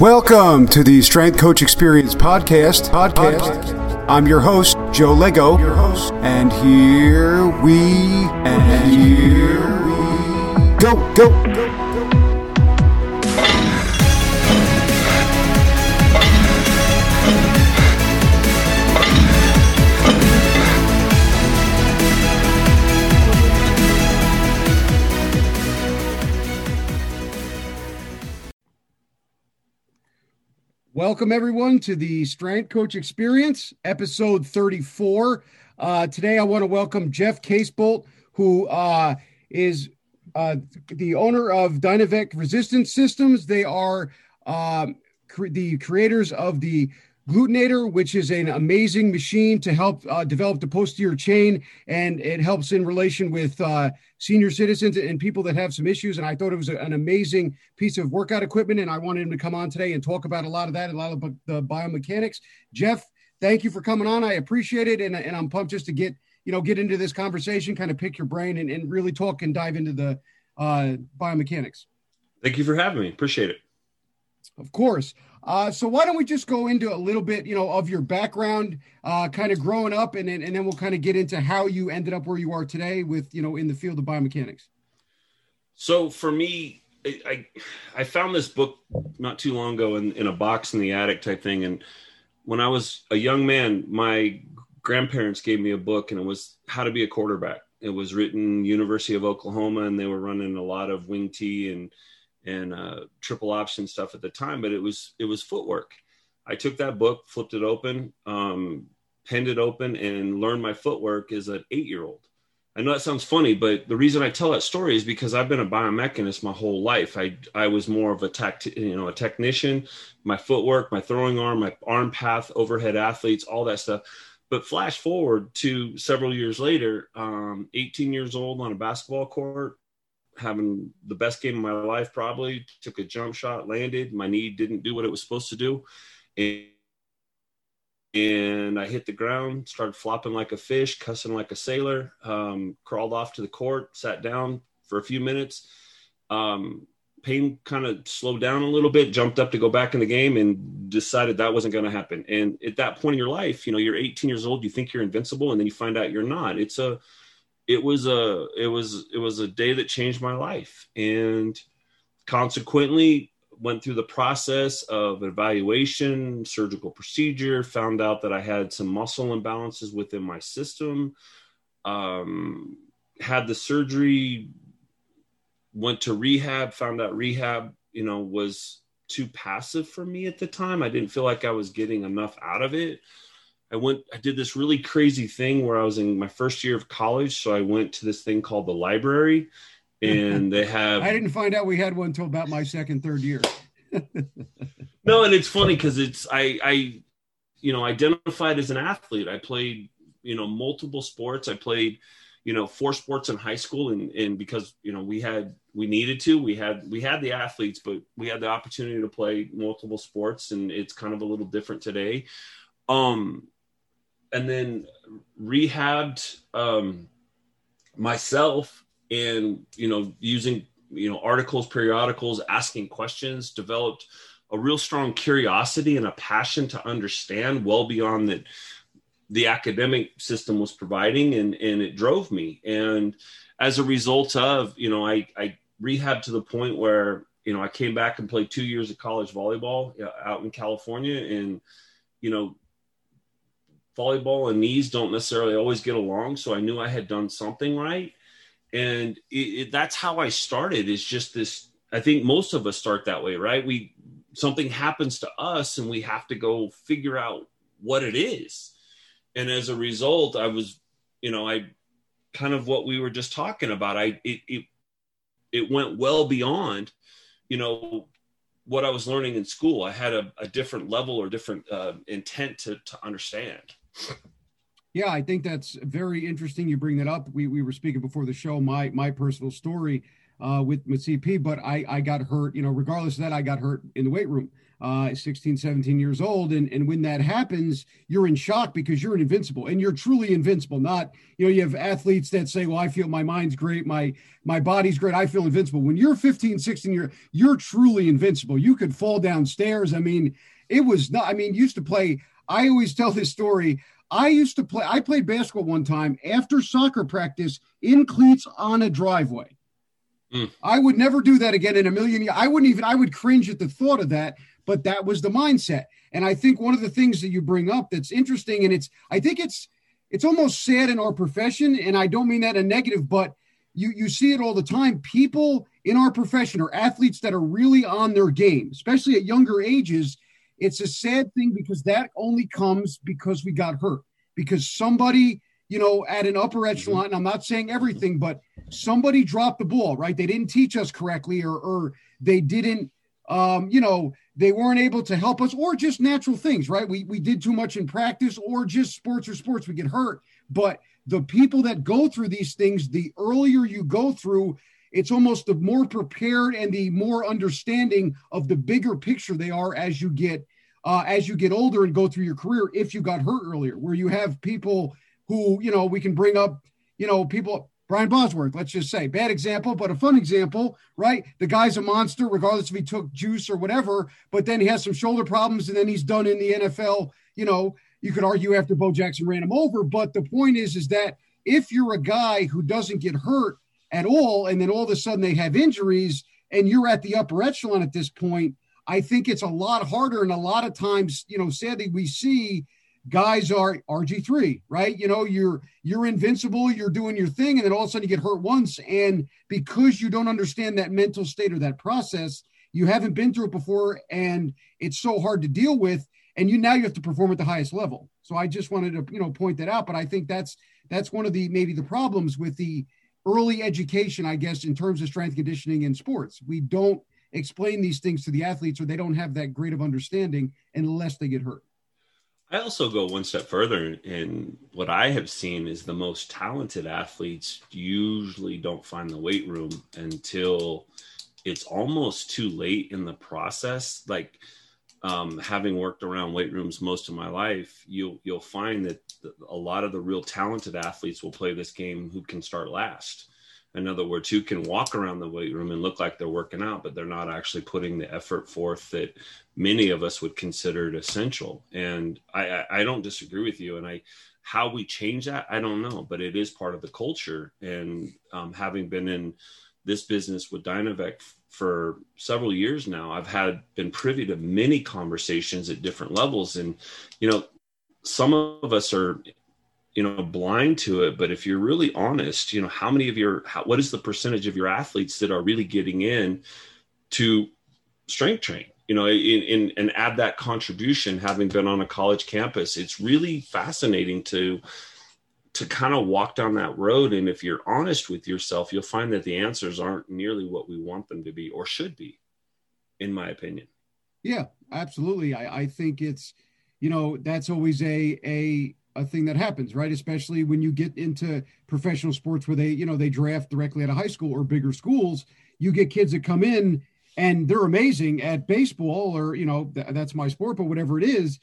Welcome to the Strength Coach Experience podcast. Podcast. I'm your host, Joe Lego. Your host. And here we and here we go go go. Welcome, everyone, to the Strength Coach Experience, episode 34. Uh, today, I want to welcome Jeff Casebolt, who uh, is uh, the owner of Dynavec Resistance Systems. They are um, cre- the creators of the Glutenator, which is an amazing machine to help uh, develop the posterior chain, and it helps in relation with uh, senior citizens and people that have some issues. And I thought it was an amazing piece of workout equipment, and I wanted him to come on today and talk about a lot of that, a lot of the biomechanics. Jeff, thank you for coming on. I appreciate it, and, and I'm pumped just to get you know get into this conversation, kind of pick your brain, and, and really talk and dive into the uh, biomechanics. Thank you for having me. Appreciate it. Of course. Uh, so why don't we just go into a little bit, you know, of your background, uh, kind of growing up, and then and then we'll kind of get into how you ended up where you are today with, you know, in the field of biomechanics. So for me, I I found this book not too long ago in, in a box in the attic type thing, and when I was a young man, my grandparents gave me a book, and it was How to Be a Quarterback. It was written University of Oklahoma, and they were running a lot of wing T and and uh, triple option stuff at the time, but it was it was footwork. I took that book, flipped it open, um, penned it open, and learned my footwork as an eight year old. I know that sounds funny, but the reason I tell that story is because I've been a biomechanist my whole life. I I was more of a tech, you know, a technician. My footwork, my throwing arm, my arm path, overhead athletes, all that stuff. But flash forward to several years later, um, 18 years old on a basketball court, having the best game of my life probably. Took a jump shot landed. My knee didn't do what it was supposed to do. And, and i hit the ground started flopping like a fish cussing like a sailor um, crawled off to the court sat down for a few minutes. Um, pain kind of slowed down a little bit jumped up to go back in the game and decided that wasn't going to happen. And at that point in your life you know you're 18 years old you think you're invincible and then you find out you're not. It's a it was a it was it was a day that changed my life. And consequently went through the process of evaluation surgical procedure found out that i had some muscle imbalances within my system um, had the surgery went to rehab found out rehab you know was too passive for me at the time. I didn't feel like i was getting enough out of it I went, I did this really crazy thing where I was in my first year of college. So I went to this thing called the library and they have. I didn't find out we had one until about my second, third year. no, and it's funny because it's, I, I, you know, identified as an athlete. I played, you know, multiple sports. I played, you know, four sports in high school and, and because, you know, we had, we needed to, we had, we had the athletes, but we had the opportunity to play multiple sports and it's kind of a little different today. Um, and then rehabbed um, myself and you know using you know articles periodicals asking questions developed a real strong curiosity and a passion to understand well beyond that the academic system was providing and and it drove me. And as a result of you know i i rehabbed to the point where you know i came back and played two years of college volleyball out in california and you know volleyball and knees don't necessarily always get along. So I knew I had done something right. And it, it, that's how I started is just this. I think most of us start that way, right? We, something happens to us and we have to go figure out what it is. And as a result, I was, you know, I kind of what we were just talking about. I, it, it, it went well beyond, you know, what I was learning in school. I had a, a different level or different uh, intent to, to understand. Yeah, I think that's very interesting. You bring that up. We, we were speaking before the show. My my personal story. uh, with, with CP, but I, I got hurt, you know, regardless of that, I got hurt in the weight room, uh, 16, 17 years old. And, and when that happens, you're in shock because you're invincible and you're truly invincible. Not, you know, you have athletes that say, well, I feel my mind's great. My, my body's great. I feel invincible. When you're 15, 16 years, you're truly invincible. You could fall downstairs. I mean, it was not, I mean, used to play, I always tell this story. I used to play, I played basketball one time after soccer practice in cleats on a driveway. Mm. I would never do that again in a million years. I wouldn't even, I would cringe at the thought of that, but that was the mindset. And I think one of the things that you bring up that's interesting, and it's, I think it's, it's almost sad in our profession. And I don't mean that a negative, but you, you see it all the time. People in our profession are athletes that are really on their game, especially at younger ages. It's a sad thing because that only comes because we got hurt, because somebody you know, at an upper mm-hmm. echelon. I'm not saying everything, but somebody dropped the ball, right? They didn't teach us correctly, or, or they didn't, um, you know, they weren't able to help us, or just natural things, right? We we did too much in practice, or just sports or sports, we get hurt. But the people that go through these things, the earlier you go through, it's almost the more prepared and the more understanding of the bigger picture they are as you get uh, as you get older and go through your career. If you got hurt earlier, where you have people who, you know, we can bring up, you know, people, Brian Bosworth, let's just say, bad example, but a fun example, right? The guy's a monster, regardless if he took juice or whatever, but then he has some shoulder problems and then he's done in the NFL. You know, you could argue after Bo Jackson ran him over, but the point is, is that if you're a guy who doesn't get hurt at all, and then all of a sudden they have injuries and you're at the upper echelon at this point, I think it's a lot harder. And a lot of times, you know, sadly, we see guys are RG3, right? You know, you're you're invincible, you're doing your thing, and then all of a sudden you get hurt once. And because you don't understand that mental state or that process, you haven't been through it before, and it's so hard to deal with. And you now you have to perform at the highest level. So I just wanted to, you know, point that out. But I think that's that's one of the maybe the problems with the early education, I guess, in terms of strength conditioning in sports. We don't explain these things to the athletes or they don't have that great of understanding unless they get hurt. I also go one step further, and what I have seen is the most talented athletes usually don't find the weight room until it's almost too late in the process. Like um, having worked around weight rooms most of my life, you'll you'll find that a lot of the real talented athletes will play this game who can start last in other words, who can walk around the weight room and look like they're working out, but they're not actually putting the effort forth that many of us would consider it essential. And I, I don't disagree with you. And I, how we change that, I don't know, but it is part of the culture. And um, having been in this business with Dynavec for several years now, I've had been privy to many conversations at different levels. And, you know, some of us are you know blind to it but if you're really honest you know how many of your how, what is the percentage of your athletes that are really getting in to strength train you know in, in and add that contribution having been on a college campus it's really fascinating to to kind of walk down that road. And if you're honest with yourself you'll find that the answers aren't nearly what we want them to be or should be in my opinion. Yeah absolutely. I, I think it's you know that's always a a a thing that happens, right? Especially when you get into professional sports where they, you know, they draft directly out of high school or bigger schools. You get kids that come in and they're amazing at baseball or, you know, th- that's my sport, but whatever it is.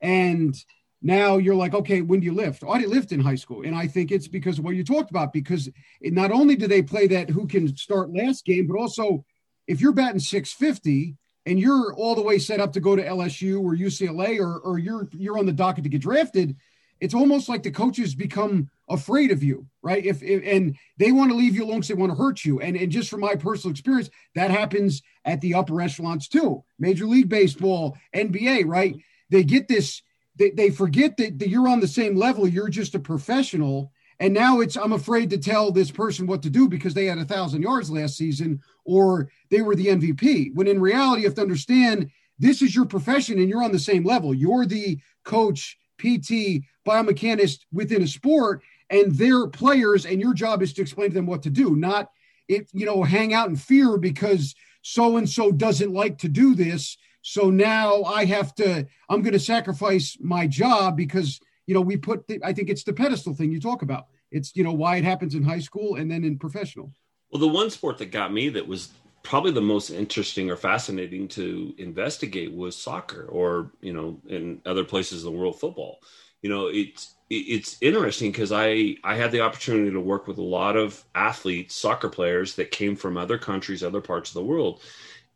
And now you're like, okay, when do you lift? Oh, I didn't lift in high school. And I think it's because of what you talked about, because it, not only do they play that who can start last game, but also if you're batting 650 and you're all the way set up to go to LSU or UCLA or, or you're you're on the docket to get drafted – it's almost like the coaches become afraid of you, right? If, if and they want to leave you alone because they want to hurt you. And and just from my personal experience, that happens at the upper echelons too. Major League Baseball, NBA, right? They get this, they, they forget that, that you're on the same level. You're just a professional. And now it's I'm afraid to tell this person what to do because they had a thousand yards last season or they were the MVP. When in reality, you have to understand this is your profession and you're on the same level. You're the coach PT, biomechanist within a sport, and they're players, and your job is to explain to them what to do, not it, you know, hang out in fear because so and so doesn't like to do this. So now I have to, I'm going to sacrifice my job because, you know, we put, the, I think it's the pedestal thing you talk about. It's, you know, why it happens in high school and then in professional. Well, the one sport that got me that was probably the most interesting or fascinating to investigate was soccer, or you know, in other places in the world, football. You know, it's it's interesting because I I had the opportunity to work with a lot of athletes, soccer players that came from other countries, other parts of the world,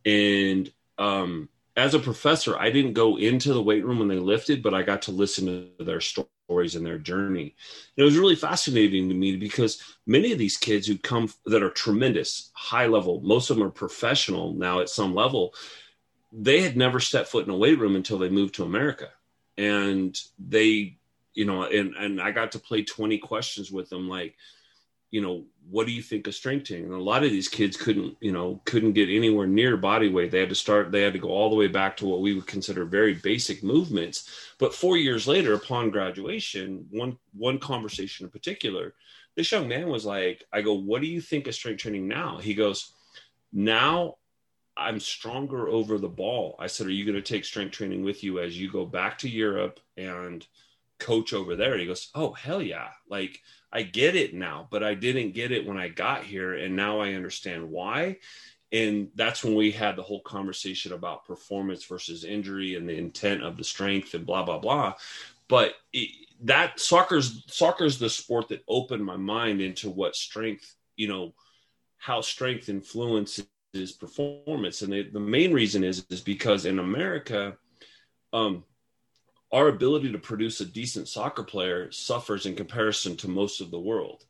and um, as a professor, I didn't go into the weight room when they lifted, but I got to listen to their stories and their journey. And it was really fascinating to me because many of these kids who come that are tremendous, high level, most of them are professional now at some level. They had never stepped foot in a weight room until they moved to America. And they, you know, and, and I got to play 20 questions with them like, you know, what do you think of strength training? And a lot of these kids couldn't, you know, couldn't get anywhere near body weight. They had to start, they had to go all the way back to what we would consider very basic movements. But four years later, upon graduation, one one conversation in particular, this young man was like, I go, what do you think of strength training now? He goes, now I'm stronger over the ball. I said, Are you going to take strength training with you as you go back to Europe and coach over there? He goes, Oh, hell yeah. Like, I get it now, but I didn't get it when I got here. And now I understand why. And that's when we had the whole conversation about performance versus injury and the intent of the strength and blah, blah, blah. But it, that soccer's soccer's the sport that opened my mind into what strength, you know, how strength influences performance. And the, the main reason is, is because in America, um, our ability to produce a decent soccer player suffers in comparison to most of the world.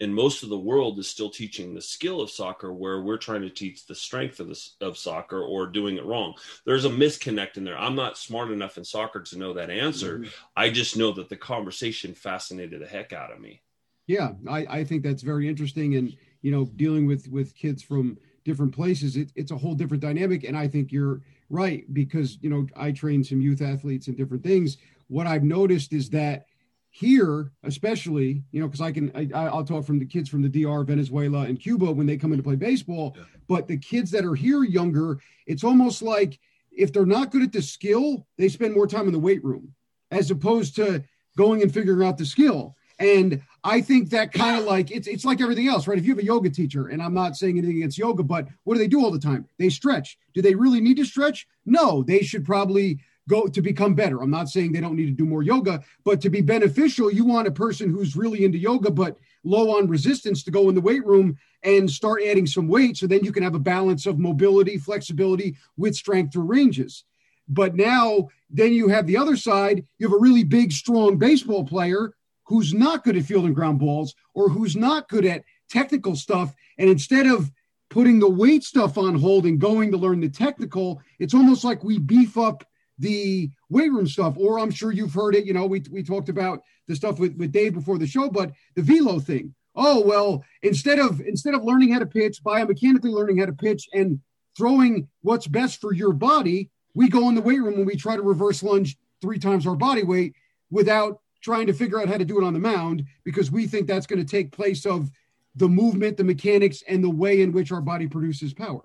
And most of the world is still teaching the skill of soccer, where we're trying to teach the strength of the, of soccer or doing it wrong. There's a misconnect in there. I'm not smart enough in soccer to know that answer. Mm-hmm. I just know that the conversation fascinated the heck out of me. Yeah, I, I think that's very interesting. And you know, dealing with with kids from different places, it, it's a whole different dynamic. And I think you're right because you know I train some youth athletes and different things. What I've noticed is that here, especially, you know, because I can I, i'll talk from the kids from the DR, Venezuela, and Cuba when they come in to play baseball. Yeah. But the kids that are here younger, it's almost like if they're not good at the skill, they spend more time in the weight room as opposed to going and figuring out the skill. And I think that kind of like it's it's like everything else, right? If you have a yoga teacher, and I'm not saying anything against yoga, but what do they do all the time? They stretch. Do they really need to stretch? No, they should probably go to become better. I'm not saying they don't need to do more yoga, but to be beneficial, you want a person who's really into yoga but low on resistance to go in the weight room and start adding some weight so then you can have a balance of mobility, flexibility with strength through ranges. But now then you have the other side, you have a really big strong baseball player who's not good at fielding ground balls or who's not good at technical stuff. And instead of putting the weight stuff on hold and going to learn the technical, it's almost like we beef up the weight room stuff. Or I'm sure you've heard it. You know, we, we talked about the stuff with, with Dave before the show, but the velo thing. Oh, well, instead of instead of learning how to pitch, biomechanically learning how to pitch and throwing what's best for your body, we go in the weight room and we try to reverse lunge three times our body weight without trying to figure out how to do it on the mound because we think that's going to take place of the movement, the mechanics, and the way in which our body produces power.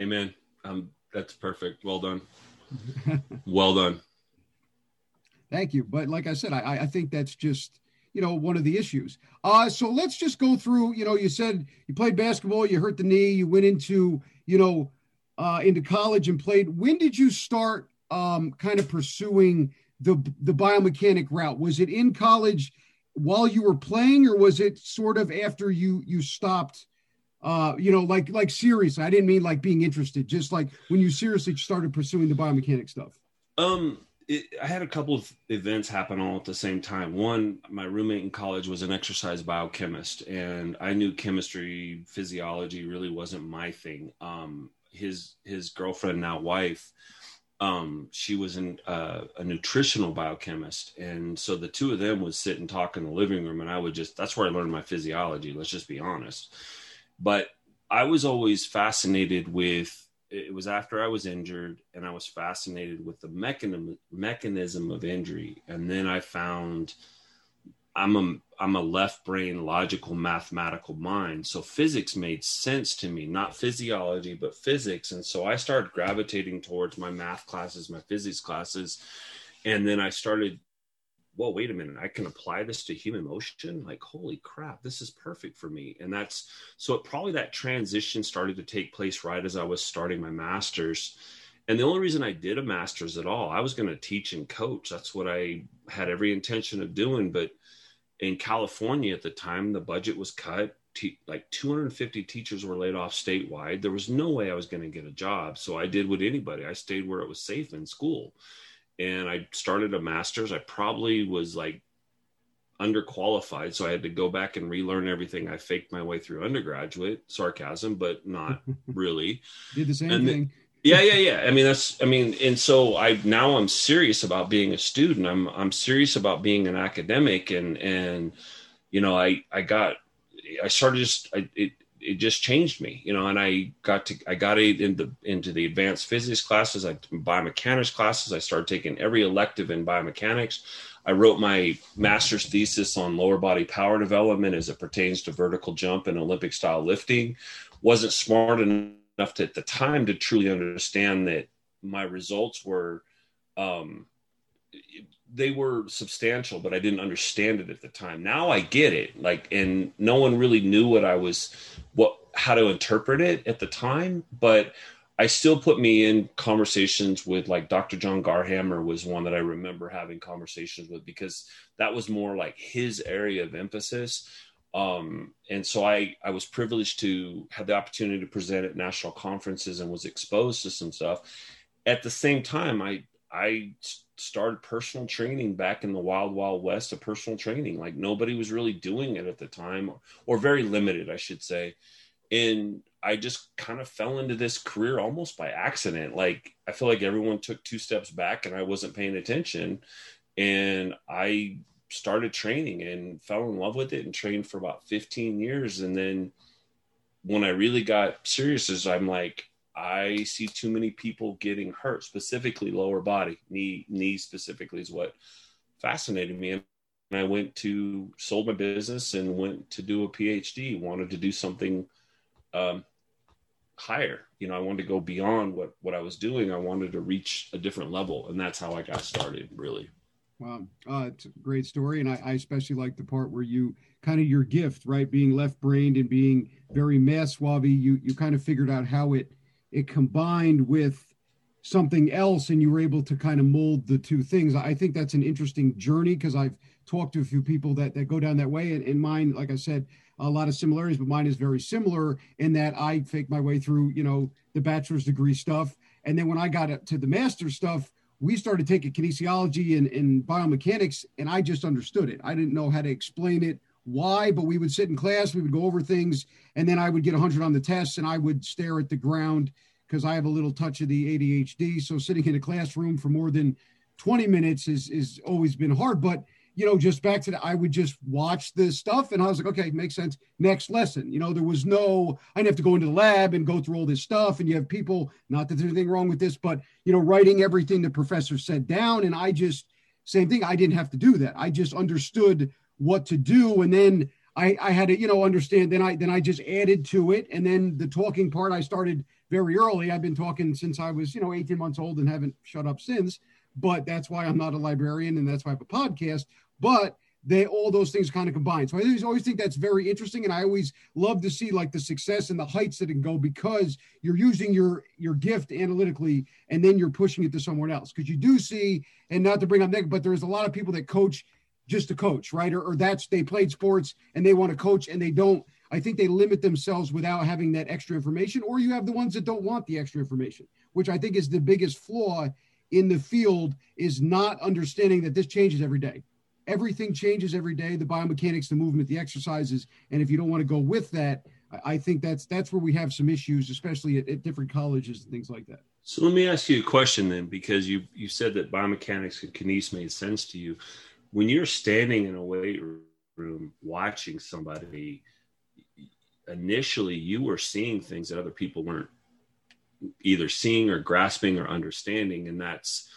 Amen. Um, that's perfect. Well done. well done. Thank you. But like I said, I, I think that's just you know one of the issues. Uh, so let's just go through. You know, you said you played basketball, you hurt the knee, you went into you know uh, into college and played. When did you start um, kind of pursuing the the biomechanic route? Was it in college while you were playing, or was it sort of after you you stopped? Uh, you know, like like seriously. I didn't mean like being interested. Just like when you seriously started pursuing the biomechanic stuff. Um, it, I had a couple of events happen all at the same time. One, my roommate in college was an exercise biochemist, and I knew chemistry, physiology really wasn't my thing. Um, his his girlfriend, now wife, um, she was an, uh, a nutritional biochemist, and so the two of them would sit and talk in the living room, and I would just that's where I learned my physiology. Let's just be honest. But I was always fascinated with. It was after I was injured, and I was fascinated with the mechanism mechanism of injury, and then I found I'm a I'm a left brain logical mathematical mind. So physics made sense to me, not physiology, but physics. And so I started gravitating towards my math classes, my physics classes. And then I started whoa, wait a minute, I can apply this to human motion. Like, holy crap, this is perfect for me. And that's so it, probably that transition started to take place right as I was starting my master's. And the only reason I did a master's at all, I was going to teach and coach. That's what I had every intention of doing. But in California at the time, the budget was cut. Te- like 250 teachers were laid off statewide. There was no way I was going to get a job. So I did what anybody, I stayed where it was safe in school and I started a master's. I probably was like underqualified, so I had to go back and relearn everything. I faked my way through undergraduate sarcasm, but not really. Did the same and thing. Yeah, yeah, yeah. I mean, that's. I mean, and so I now I'm serious about being a student. I'm I'm serious about being an academic, and and you know, I I got I started just I, it it just changed me, you know. And I got to I got into into the advanced physics classes, I biomechanics classes. I started taking every elective in biomechanics. I wrote my master's thesis on lower body power development as it pertains to vertical jump and Olympic style lifting. Wasn't smart enough to, at the time to truly understand that my results were um, they were substantial, but I didn't understand it at the time. Now I get it. Like, and no one really knew what I was, what, how to interpret it at the time, but I still put me in conversations with like Dr. John Garhammer was one that I remember having conversations with because that was more like his area of emphasis. Um, and so I, I was privileged to have the opportunity to present at national conferences and was exposed to some stuff. At the same time, I, I started personal training back in the wild wild west of personal training. Like nobody was really doing it at the time or, or very limited i should say. And i just kind of fell into this career almost by accident. Like i feel like everyone took two steps back and i wasn't paying attention. And i started training and fell in love with it and trained for about 15 years and then when i really got serious is i'm like I see too many people getting hurt, specifically lower body, knee, knee specifically is what fascinated me. And I went to sold my business and went to do a PhD. Wanted to do something um, higher. You know, I wanted to go beyond what what I was doing. I wanted to reach a different level, and that's how I got started. Really. Wow, uh, it's a great story, and I, I especially like the part where you kind of your gift, right? Being left-brained and being very mass suave, you you kind of figured out how it it combined with something else and you were able to kind of mold the two things i think that's an interesting journey because i've talked to a few people that, that go down that way and, and mine like i said a lot of similarities but mine is very similar in that i faked my way through you know the bachelor's degree stuff and then when i got to the master's stuff we started taking kinesiology and, and biomechanics and i just understood it i didn't know how to explain it why, but we would sit in class, we would go over things, and then I would get 100 on the tests and I would stare at the ground because I have a little touch of the ADHD. So sitting in a classroom for more than 20 minutes is is always been hard. But you know, just back to the, I would just watch this stuff and I was like, okay, makes sense. Next lesson. You know, there was no, I didn't have to go into the lab and go through all this stuff. And you have people, not that there's anything wrong with this, but you know, writing everything the professor said down. And I just, same thing, I didn't have to do that. I just understood what to do. And then I, I had to, you know, understand. Then I then I just added to it. And then the talking part I started very early. I've been talking since I was, you know, 18 months old and haven't shut up since. But that's why I'm not a librarian and that's why I have a podcast. But they all those things kind of combine. So I always, think that's very interesting, and I always love to see like the success and the heights that it can go because you're using your your gift analytically, and then you're pushing it to someone else. Because you do see, and not to bring up negative, but there's a lot of people that coach just to coach, right? Or, or that's they played sports and they want to coach and they don't. I think they limit themselves without having that extra information, or you have the ones that don't want the extra information, which I think is the biggest flaw in the field is not understanding that this changes every day. Everything changes every day, the biomechanics, the movement, the exercises. And if you don't want to go with that, I think that's that's where we have some issues, especially at, at different colleges and things like that. So let me ask you a question then, because you you said that biomechanics and kines made sense to you when you're standing in a weight room watching somebody initially you were seeing things that other people weren't either seeing or grasping or understanding and that's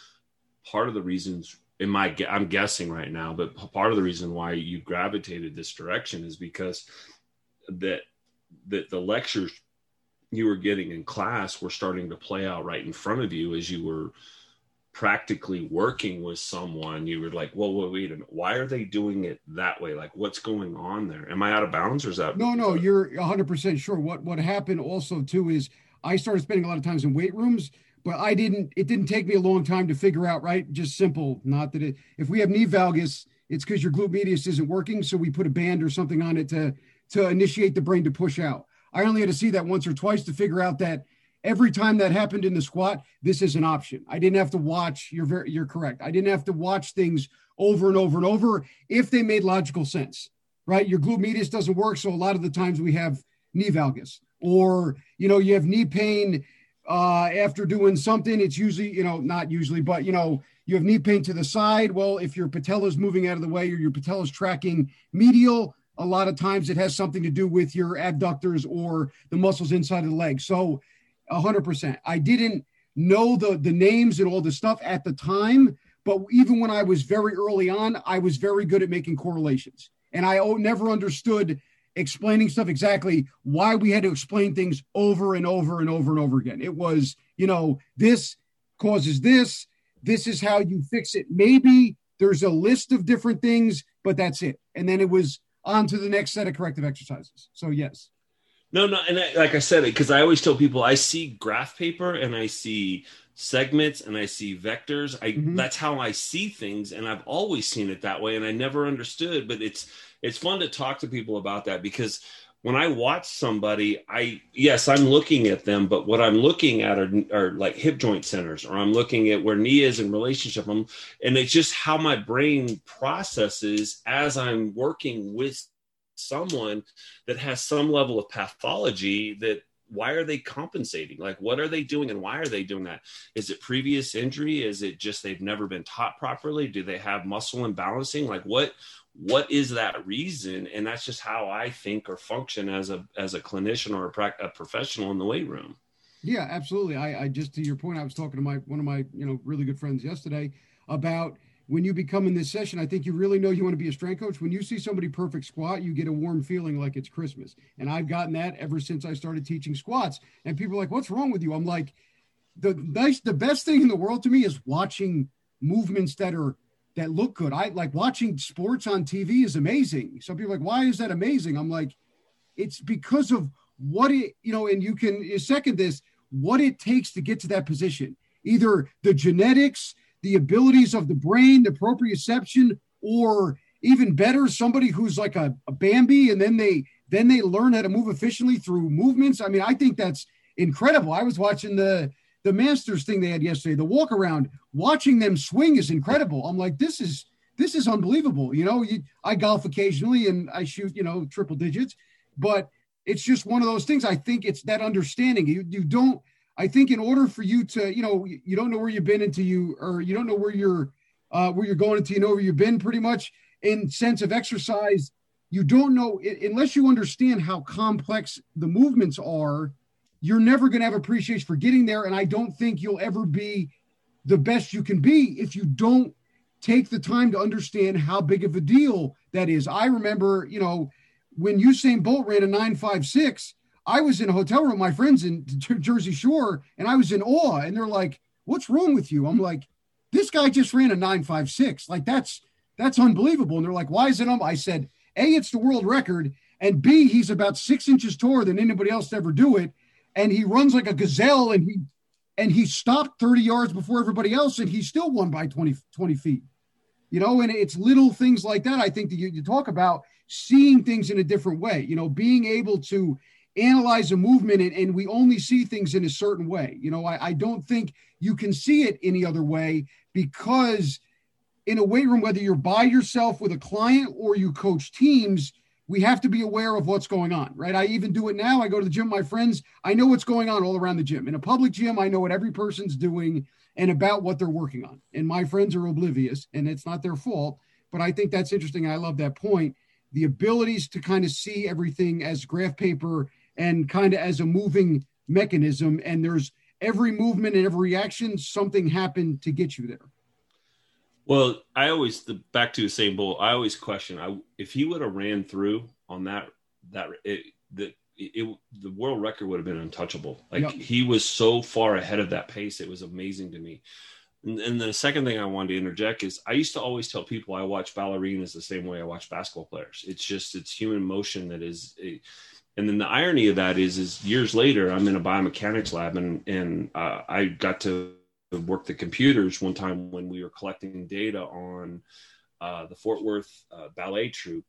part of the reasons in my i'm guessing right now but part of the reason why you gravitated this direction is because that that the lectures you were getting in class were starting to play out right in front of you as you were practically working with someone, you were like, well, wait, wait a minute, why are they doing it that way? Like, what's going on there? Am I out of bounds or is that? No, no, you're 100% sure. What what happened also too is I started spending a lot of times in weight rooms, but I didn't. It didn't take me a long time to figure out. Right, just simple. Not that it. If we have knee valgus, it's because your glute medius isn't working, so we put a band or something on it to to initiate the brain to push out. I only had to see that once or twice to figure out that every time that happened in the squat, this is an option. I didn't have to watch. You're very, you're correct. I didn't have to watch things over and over and over if they made logical sense, right? Your glute medius doesn't work, so a lot of the times we have knee valgus, or you know, you have knee pain uh, after doing something. It's usually, you know, not usually, but you know, you have knee pain to the side. Well, if your patella is moving out of the way or your patella is tracking medial, a lot of times it has something to do with your abductors or the muscles inside of the leg. So 100%. I didn't know the the names and all the stuff at the time, but even when I was very early on, I was very good at making correlations. And I never understood explaining stuff exactly why we had to explain things over and over and over and over again. It was, you know, this causes this, this is how you fix it. Maybe there's a list of different things, but that's it. And then it was on to the next set of corrective exercises. So yes. No, no, and I, like I said, because I always tell people I see graph paper and I see segments and I see vectors. I mm-hmm. that's how I see things, and I've always seen it that way, and I never understood. But it's it's fun to talk to people about that because when I watch somebody, I yes, I'm looking at them, but what I'm looking at are, are like hip joint centers, or I'm looking at where knee is in relationship. I'm, and it's just how my brain processes as I'm working with someone that has some level of pathology that why are they compensating? Like what are they doing and why are they doing that? Is it previous injury? Is it just they've never been taught properly? Do they have muscle imbalancing? Like what what is that reason and that's just how i think or function as a as a clinician or a, a professional in the weight room yeah absolutely I, I just to your point i was talking to my one of my you know really good friends yesterday about when you become in this session, I think you really know you want to be a strength coach. When you see somebody perfect squat, you get a warm feeling like it's Christmas. And I've gotten that ever since I started teaching squats. And people are like, what's wrong with you? I'm like, the nice, the best thing in the world to me is watching movements that are that look good. I like watching sports on TV is amazing. Some people like, why is that amazing? I'm like, it's because of what it, you know, and you can second this, what it takes to get to that position. Either the genetics, the abilities of the brain, the proprioception, or even better, somebody who's like a, a Bambi, and then they then they learn how to move efficiently through movements. I mean, I think that's incredible. I was watching the the Masters thing they had yesterday, the walk around, watching them swing is incredible. I'm like, this is this is unbelievable. You know, you, I golf occasionally and I shoot, you know, triple digits, but it's just one of those things. I think it's that understanding. You you don't I think in order for you to, you know, you don't know where you've been until you, or you don't know where you're, uh, where you're going until you know where you've been. Pretty much in sense of exercise, you don't know unless you understand how complex the movements are. You're never going to have appreciation for getting there, and I don't think you'll ever be the best you can be if you don't take the time to understand how big of a deal that is. I remember, you know, when Usain Bolt ran a 956, I was in a hotel room, my friends in Jersey Shore, and I was in awe. And they're like, "What's wrong with you?" I'm like, "This guy just ran a 956. Like that's that's unbelievable." And they're like, "Why is it?" Um? I said, "A, it's the world record, and B, he's about six inches taller than anybody else to ever do it, and he runs like a gazelle, and he and he stopped 30 yards before everybody else, and he still won by 20 20 feet." You know, and it's little things like that. I think that you, you talk about seeing things in a different way. You know, being able to analyze a movement and, and, we only see things in a certain way. You know, I, I, don't think you can see it any other way because in a weight room, whether you're by yourself with a client or you coach teams, we have to be aware of what's going on, right? I even do it now. I go to the gym, my friends, I know what's going on all around the gym. In a public gym, I know what every person's doing and about what they're working on. And my friends are oblivious and it's not their fault. But I think that's interesting. I love that point. The abilities to kind of see everything as graph paper and kind of as a moving mechanism. And there's every movement and every reaction, something happened to get you there. Well, I always the back to the same bull. I always question I if he would have ran through on that that it, the it, the world record would have been untouchable. Like yep. he was so far ahead of that pace, it was amazing to me. And, and the second thing I wanted to interject is I used to always tell people I watch ballerinas the same way I watch basketball players. It's just it's human motion that is. A, and then the irony of that is, is years later, I'm in a biomechanics lab, and and uh, I got to work the computers one time when we were collecting data on uh, the Fort Worth uh, ballet troupe,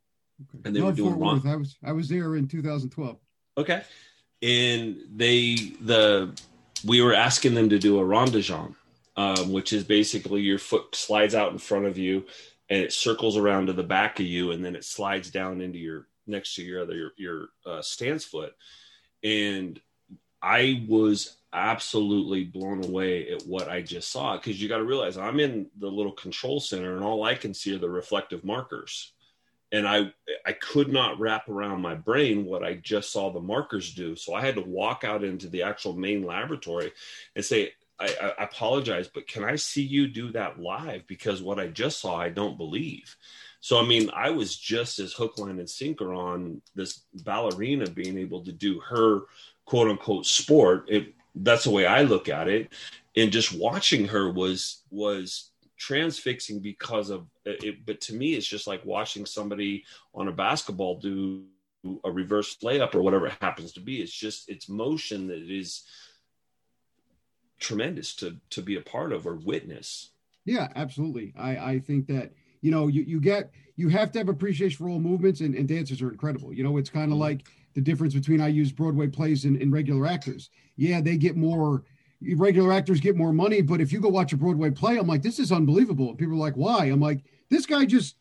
okay. and they were doing Fort Worth. I was I was there in 2012. Okay, and they the we were asking them to do a rond de jambe, um, which is basically your foot slides out in front of you and it circles around to the back of you and then it slides down into your next to your other your, your uh, stance foot and i was absolutely blown away at what i just saw because you got to realize i'm in the little control center and all i can see are the reflective markers and i i could not wrap around my brain what i just saw the markers do so i had to walk out into the actual main laboratory and say I, I, apologize, but can I see you do that live? Because what I just saw, I don't believe. So, I mean, I was just as hook, line, and sinker on this ballerina being able to do her quote unquote sport. It, that's the way I look at it. And just watching her was, was transfixing because of it. But to me, it's just like watching somebody on a basketball do a reverse layup or whatever it happens to be. It's just, it's motion that is, tremendous to to be a part of or witness. Yeah, absolutely. I I think that you know you you get you have to have appreciation for all movements and, and dancers are incredible. You know, it's kind of mm-hmm. like the difference between I use Broadway plays and, and regular actors. Yeah, they get more regular actors get more money, but if you go watch a Broadway play, I'm like, this is unbelievable. People are like, why? I'm like, this guy just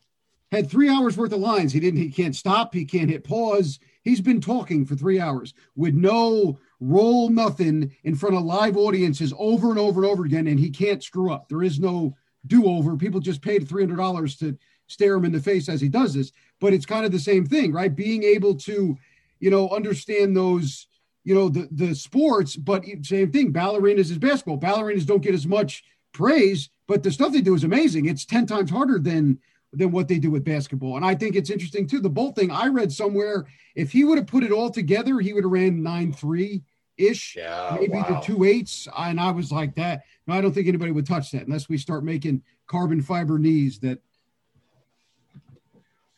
had three hours worth of lines. He didn't, he can't stop, he can't hit pause. He's been talking for three hours with no roll nothing in front of live audiences over and over and over again, and he can't screw up. There is no do over. People just paid $300 to stare him in the face as he does this. But it's kind of the same thing, right? Being able to, you know, understand those, you know, the, the sports, but same thing. Ballerinas is basketball. Ballerinas don't get as much praise, but the stuff they do is amazing. It's 10 times harder than than what they do with basketball. And I think it's interesting too. The Bolt thing I read somewhere, if he would have put it all together, he would have ran nine three ish, yeah, maybe wow. the two eights. And I was like that. No, I don't think anybody would touch that unless we start making carbon fiber knees that.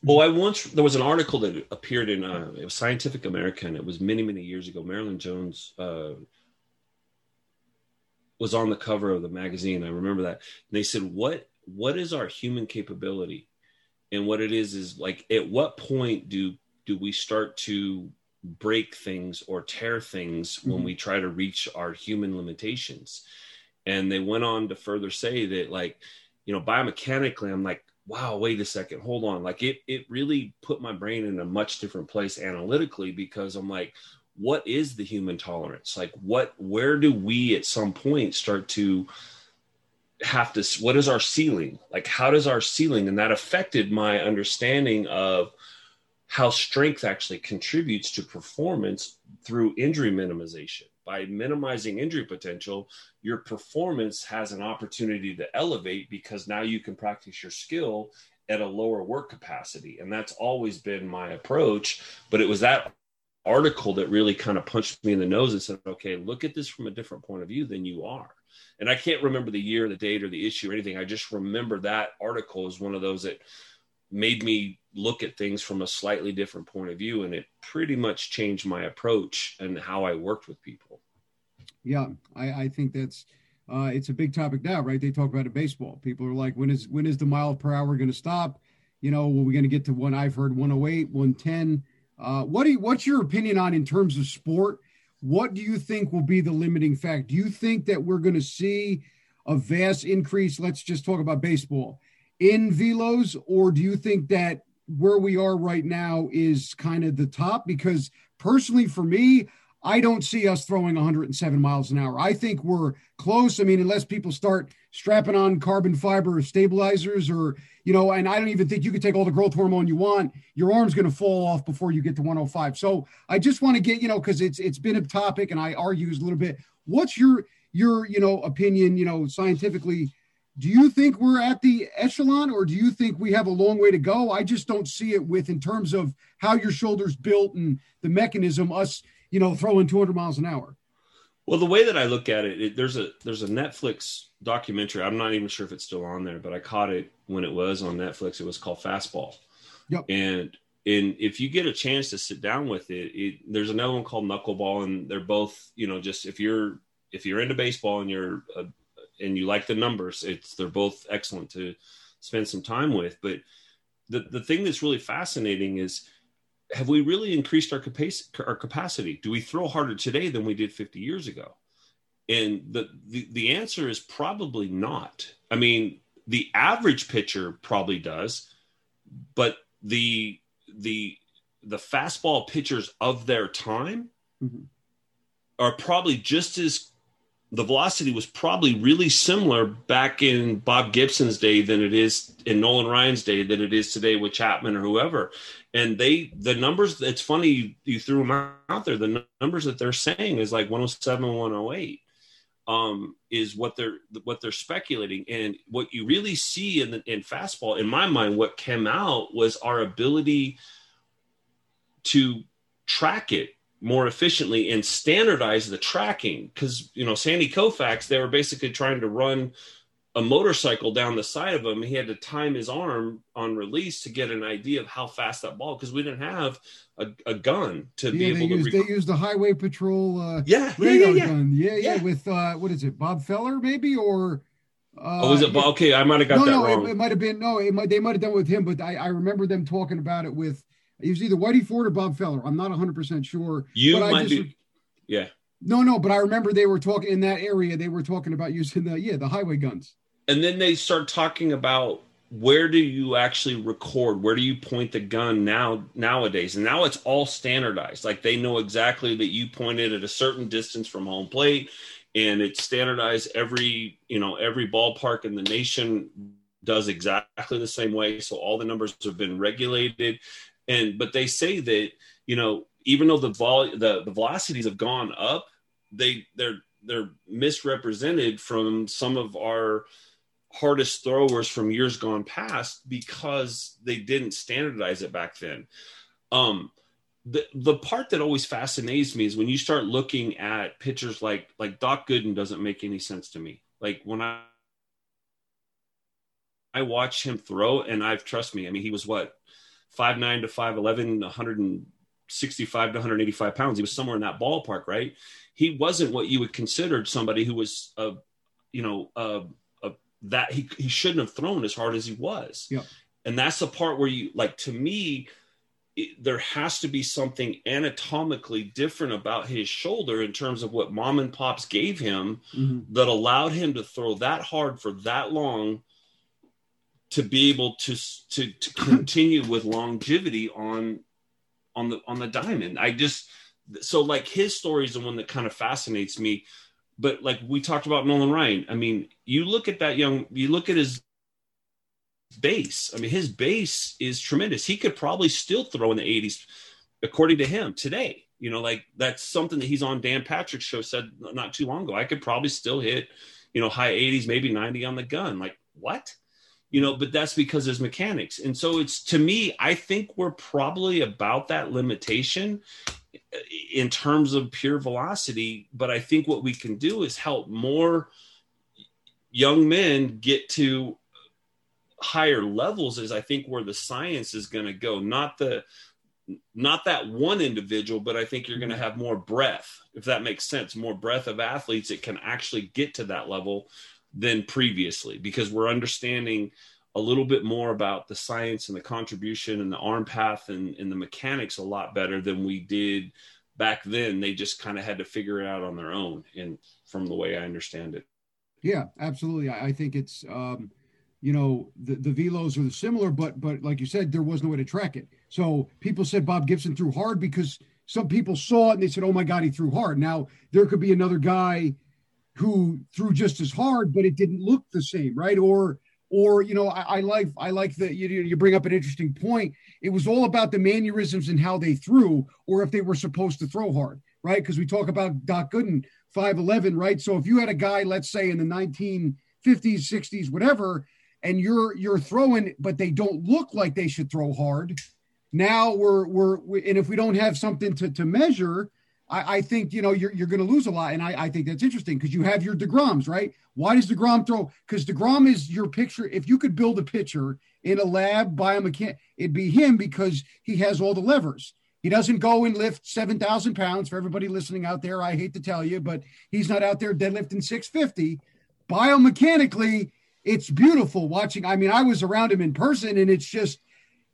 Well, I once there was an article that appeared in uh, it was Scientific American. It was many many years ago. Marion Jones uh, was on the cover of the magazine. I remember that. And they said, "What what is our human capability?" And what it is is like, at what point do do we start to break things or tear things mm-hmm. when we try to reach our human limitations. And they went on to further say that, like, you know, biomechanically, I'm like, wow, wait a second, hold on. Like, it, it really put my brain in a much different place analytically because I'm like, what is the human tolerance? Like, what, where do we at some point start to, have to what is our ceiling like how does our ceiling and that affected my understanding of how strength actually contributes to performance through injury minimization. By minimizing injury potential, your performance has an opportunity to elevate because now you can practice your skill at a lower work capacity. And that's always been my approach. But it was that article that really kind of punched me in the nose and said, okay, look at this from a different point of view than you are. And I can't remember the year, the date, or the issue or anything. I just remember that article is one of those that made me look at things from a slightly different point of view and it pretty much changed my approach and how i worked with people yeah i, I think that's uh, it's a big topic now right? They talk about it baseball. People are like when is when is the mile per hour going to stop? You know are we going to get to one i've heard 108 110 uh, what do you, what's your opinion on in terms of sport? What do you think will be the limiting fact? Do you think that we're going to see a vast increase let's just talk about baseball in velos, or do you think that where we are right now is kind of the top? Because personally, for me, I don't see us throwing 107 miles an hour. I think we're close. I mean, unless people start strapping on carbon fiber stabilizers or, you know, and I don't even think you could take all the growth hormone you want. Your arm's going to fall off before you get to 105. So I just want to get, you know, because it's it's been a topic and I argue a little bit. What's your your, you know, opinion, you know, scientifically do you think we're at the echelon or do you think we have a long way to go? I just don't see it with in terms of how your shoulders built and the mechanism, us, you know, throwing 200 miles an hour. Well, the way that I look at it, it, there's a there's a Netflix documentary. I'm not even sure if it's still on there, but I caught it when it was on Netflix. It was called Fastball. Yep. And and if you get a chance to sit down with it, it, there's another one called knuckleball and they're both you know just if you're if you're into baseball and you're a, and you like the numbers it's they're both excellent to spend some time with but the the thing that's really fascinating is have we really increased our capacity our capacity do we throw harder today than we did 50 years ago and the, the the answer is probably not i mean the average pitcher probably does but the the the fastball pitchers of their time mm-hmm. are probably just as the velocity was probably really similar back in Bob Gibson's day than it is in Nolan Ryan's day than it is today with Chapman or whoever. And they the numbers it's funny you, you threw them out there. The numbers that they're saying is like 107 108 um, is what they're what they're speculating. And what you really see in the, in fastball in my mind what came out was our ability to track it more efficiently and standardize the tracking. Because you know sandy koufax they were basically trying to run a motorcycle down the side of him he had to time his arm on release to get an idea of how fast that ball because we didn't have a, a gun to yeah, be able they to used, rec- they used the highway patrol uh yeah, radar yeah, yeah, gun yeah, yeah Yeah. with uh what is it bob feller maybe or uh, oh was it yeah. okay i might have got no, that no, wrong It, it might have been no. It might they might have done it with him, but I, I remember them talking about it with it was either Whitey Ford or Bob Feller. I'm not 100 percent sure. you but I might just- be yeah No, no, but I remember they were talking in that area. They were talking about using the yeah the highway guns. And then they start talking about where do you actually record? Where do you point the gun now nowadays? And now it's all standardized. Like they know exactly that you pointed at a certain distance from home plate and it's standardized. Every you know every ballpark in the nation does exactly the same way. So all the numbers have been regulated. And but they say that you know even though the vol the, the velocities have gone up they they're they're misrepresented from some of our hardest throwers from years gone past because they didn't standardize it back then. Um, the the part that always fascinates me is when you start looking at pitchers like like Doc Gooden doesn't make any sense to me. Like when I I watch him throw, and I've trust me. I mean, he was what five nine to 5'11", 165 to 185 pounds. He was somewhere in that ballpark, right? He wasn't what you would consider somebody who was a, you know, a that he he shouldn't have thrown as hard as he was. Yeah. And that's the part where you like to me, it, there has to be something anatomically different about his shoulder in terms of what mom and pops gave him mm-hmm. that allowed him to throw that hard for that long to be able to to, to continue with longevity on on the on the diamond i just so like his story is the one that kind of fascinates me but like we talked about nolan ryan. I mean you look at that young you look at his base. I mean his base is tremendous. He could probably still throw in the 80s according to him today. You know like that's something that he's on. Dan patrick's show said not too long ago i could probably still hit you know high 80s maybe 90 on the gun. Like what? You know but that's because there's mechanics. And so it's to me i think we're probably about that limitation in terms of pure velocity but i think what we can do is help more young men get to higher levels is i think where the science is going to go. Not the not that one individual but i think you're going to mm-hmm. have more breadth. If that makes sense more breadth of athletes that can actually get to that level than previously because we're understanding a little bit more about the science and the contribution and the arm path and, and the mechanics a lot better than we did back then. They just kind of had to figure it out on their own, and from the way I understand it. Yeah, absolutely. I, I think it's um, you know the the velos are similar, but but like you said, there was no way to track it. So people said Bob Gibson threw hard because some people saw it and they said, "Oh my God, he threw hard." Now there could be another guy who threw just as hard, but it didn't look the same, right? Or or you know, I, I like I like that you you bring up an interesting point. It was all about the mannerisms and how they threw, or if they were supposed to throw hard, right? Because we talk about Doc Gooden, five eleven, right? So if you had a guy, let's say in the nineteen fifties, sixties, whatever, and you're you're throwing, but they don't look like they should throw hard. Now we're we're, we and if we don't have something to to measure, I, I think you know you're you're going to lose a lot, and I, I think that's interesting because you have your Degroms, right? Why does Degrom throw? Because Degrom is your picture. If you could build a pitcher in a lab biomechanic, it'd be him because he has all the levers. He doesn't go and lift 7,000 pounds for everybody listening out there. I hate to tell you, but he's not out there deadlifting 650. Biomechanically, it's beautiful watching. I mean, I was around him in person and it's just,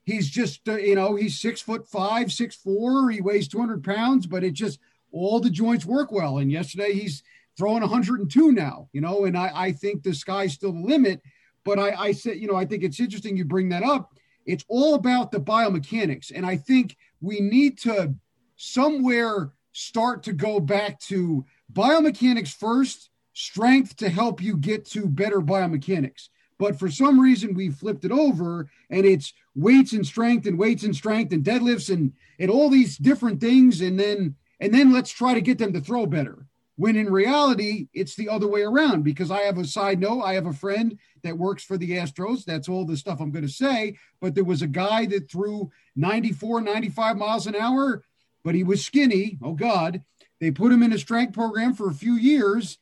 he's just, uh, you know, he's six foot five, six, four. He weighs 200 pounds, but it just, all the joints work well. And yesterday he's throwing 102 now, you know, and I, I think the sky's still the limit. But I, I said, you know, I think it's interesting you bring that up. It's all about the biomechanics. And I think we need to somewhere start to go back to biomechanics first, strength to help you get to better biomechanics. But for some reason, we flipped it over and it's weights and strength and weights and strength and deadlifts and, and all these different things. And then, and then let's try to get them to throw better. When in reality, it's the other way around because I have a side note. I have a friend that works for the Astros. That's all the stuff I'm going to say. But there was a guy that threw 94, 95 miles an hour, but he was skinny. Oh, God. They put him in a strength program for a few years,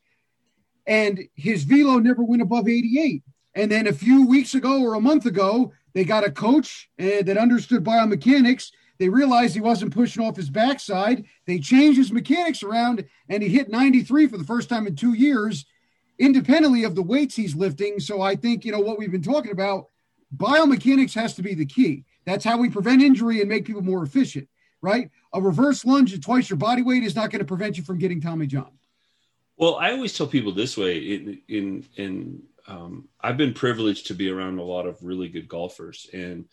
and his velo never went above 88. And then a few weeks ago or a month ago, they got a coach uh, that understood biomechanics. They realized he wasn't pushing off his backside. They changed his mechanics around, and he hit 93 for the first time in two years independently of the weights he's lifting. So I think, you know, what we've been talking about, biomechanics has to be the key. That's how we prevent injury and make people more efficient, right? A reverse lunge at twice your body weight is not going to prevent you from getting Tommy John. Well, I always tell people this way in, in, in, um, I've been privileged to be around a lot of really good golfers and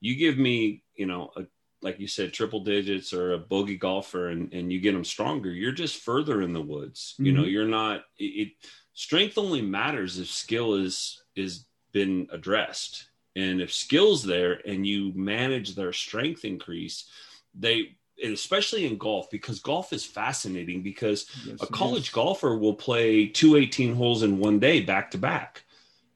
you give me, you know, a, like you said, triple digits or a bogey golfer and, and you get them stronger, you're just further in the woods. Mm-hmm. You know, mm-hmm. you're not, it, it, strength only matters if skill is, is been addressed. And if skill's there and you manage their strength increase, they, especially in golf, because golf is fascinating because yes, a college golfer will play two 18 holes in one day back to back.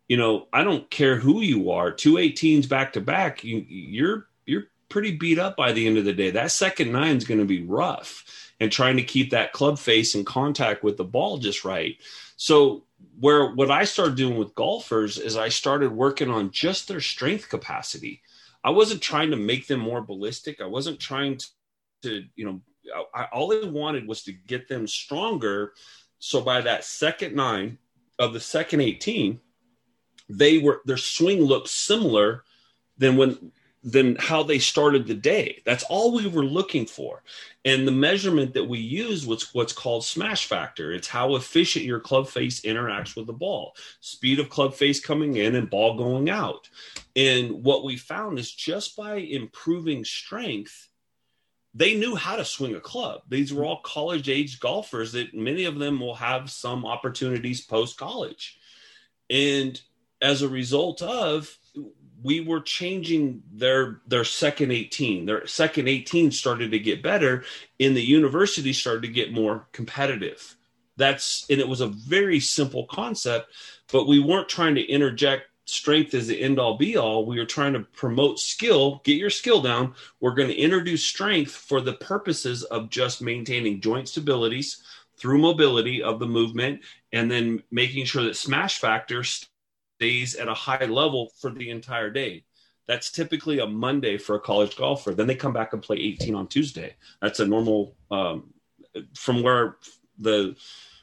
You know, I don't care who you are, two 18s back to back, you, you're you're pretty beat up by the end of the day. That second nine is going to be rough and trying to keep that club face in contact with the ball just right. So where what I started doing with golfers is I started working on just their strength capacity. I wasn't trying to make them more ballistic. I wasn't trying to, you know, I, all I wanted was to get them stronger. So by that second nine of the second 18, they were their swing looked similar than when than how they started the day. That's all we were looking for. And the measurement that we use was what's called smash factor. It's how efficient your club face interacts with the ball, speed of club face coming in and ball going out. And what we found is just by improving strength, they knew how to swing a club. These were all college age golfers that many of them will have some opportunities post college. And as a result of we were changing their their second 18 their second 18 started to get better and the university started to get more competitive that's and it was a very simple concept but we weren't trying to interject strength is the end all be all we are trying to promote skill get your skill down we're going to introduce strength for the purposes of just maintaining joint stabilities through mobility of the movement and then making sure that smash factor stays at a high level for the entire day. That's typically a Monday for a college golfer. Then they come back and play 18 on Tuesday. That's a normal um, from where the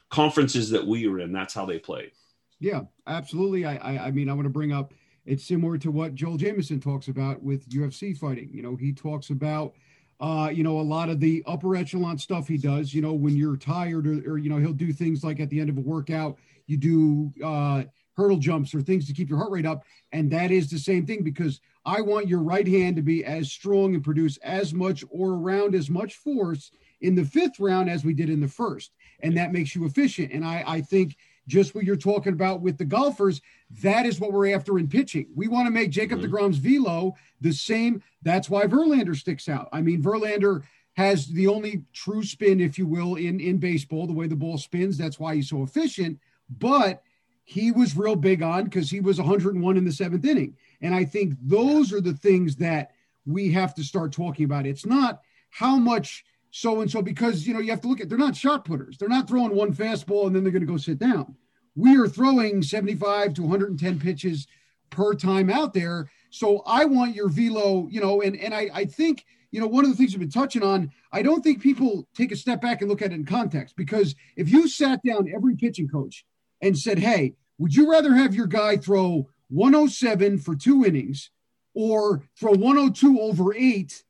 conferences that we were in. That's how they play. Yeah, absolutely. I, I, I mean, I want to bring up. It's similar to what Joel Jamieson talks about with UFC fighting. You know, he talks about uh, you know, a lot of the upper echelon stuff he does, you know, when you're tired or, or, you know, he'll do things like at the end of a workout, you do, uh, hurdle jumps or things to keep your heart rate up. And that is the same thing because I want your right hand to be as strong and produce as much or around as much force in the fifth round as we did in the first. And that makes you efficient. And I, I think just what you're talking about with the golfers, that is what we're after in pitching. We want to make Jacob mm-hmm. DeGrom's velo the same. That's why Verlander sticks out. I mean, Verlander has the only true spin, if you will, in, in baseball, the way the ball spins. That's why he's so efficient. But – he was real big on because he was 101 in the seventh inning. And I think those are the things that we have to start talking about. It's not how much so and so because you know you have to look at they're not shot putters. They're not throwing one fastball and then they're going to go sit down. We are throwing 75 to 110 pitches per time out there. So I want your velo, you know, and and I I think you know one of the things we've been touching on. I don't think people take a step back and look at it in context because if you sat down every pitching coach and said, "Hey, would you rather have your guy throw 107 for two innings or throw 102 over eight?"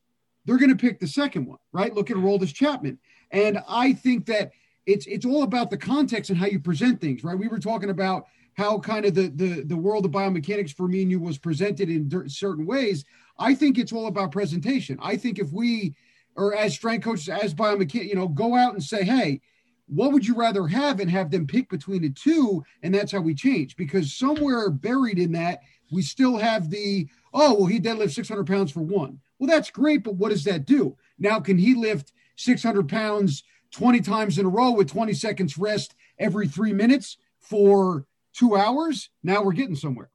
They're going to pick the second one, right? Look at Aroldis Chapman, and I think that it's it's all about the context and how you present things, right? We were talking about how kind of the the the world of biomechanics for me and you was presented in certain ways. I think it's all about presentation. I think if we, or as strength coaches, as biomechanics, you know, go out and say, hey, what would you rather have, and have them pick between the two, and that's how we change. Because somewhere buried in that, we still have the oh, well, he deadlifts 600 pounds for one. Well, that's great, but what does that do? Now, can he lift 600 pounds 20 times in a row with 20 seconds rest every three minutes for two hours, now we're getting somewhere.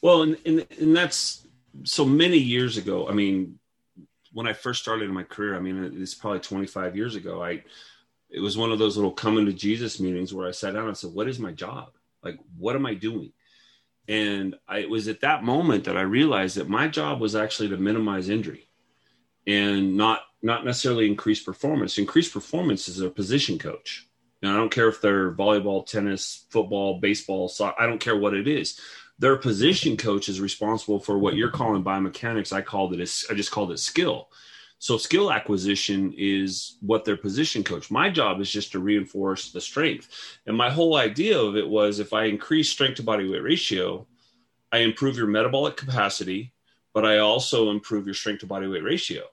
Well, and, and, and that's so many years ago. I mean, when I first started in my career, I mean, it's probably 25 years ago. I, it was one of those little coming to Jesus meetings where I sat down and said, what is my job? Like, what am I doing? And I, it was at that moment that I realized that my job was actually to minimize injury and not not necessarily increase performance. Increased performance is a position coach. And I don't care if they're volleyball, tennis, football, baseball, soccer, I don't care what it is. Their position coach is responsible for what you're calling biomechanics. I called it, I just called it skill. So skill acquisition is what their position coach. My job is just to reinforce the strength. And my whole idea of it was if I increase strength to body weight ratio, I improve your metabolic capacity, but I also improve your strength to body weight ratio.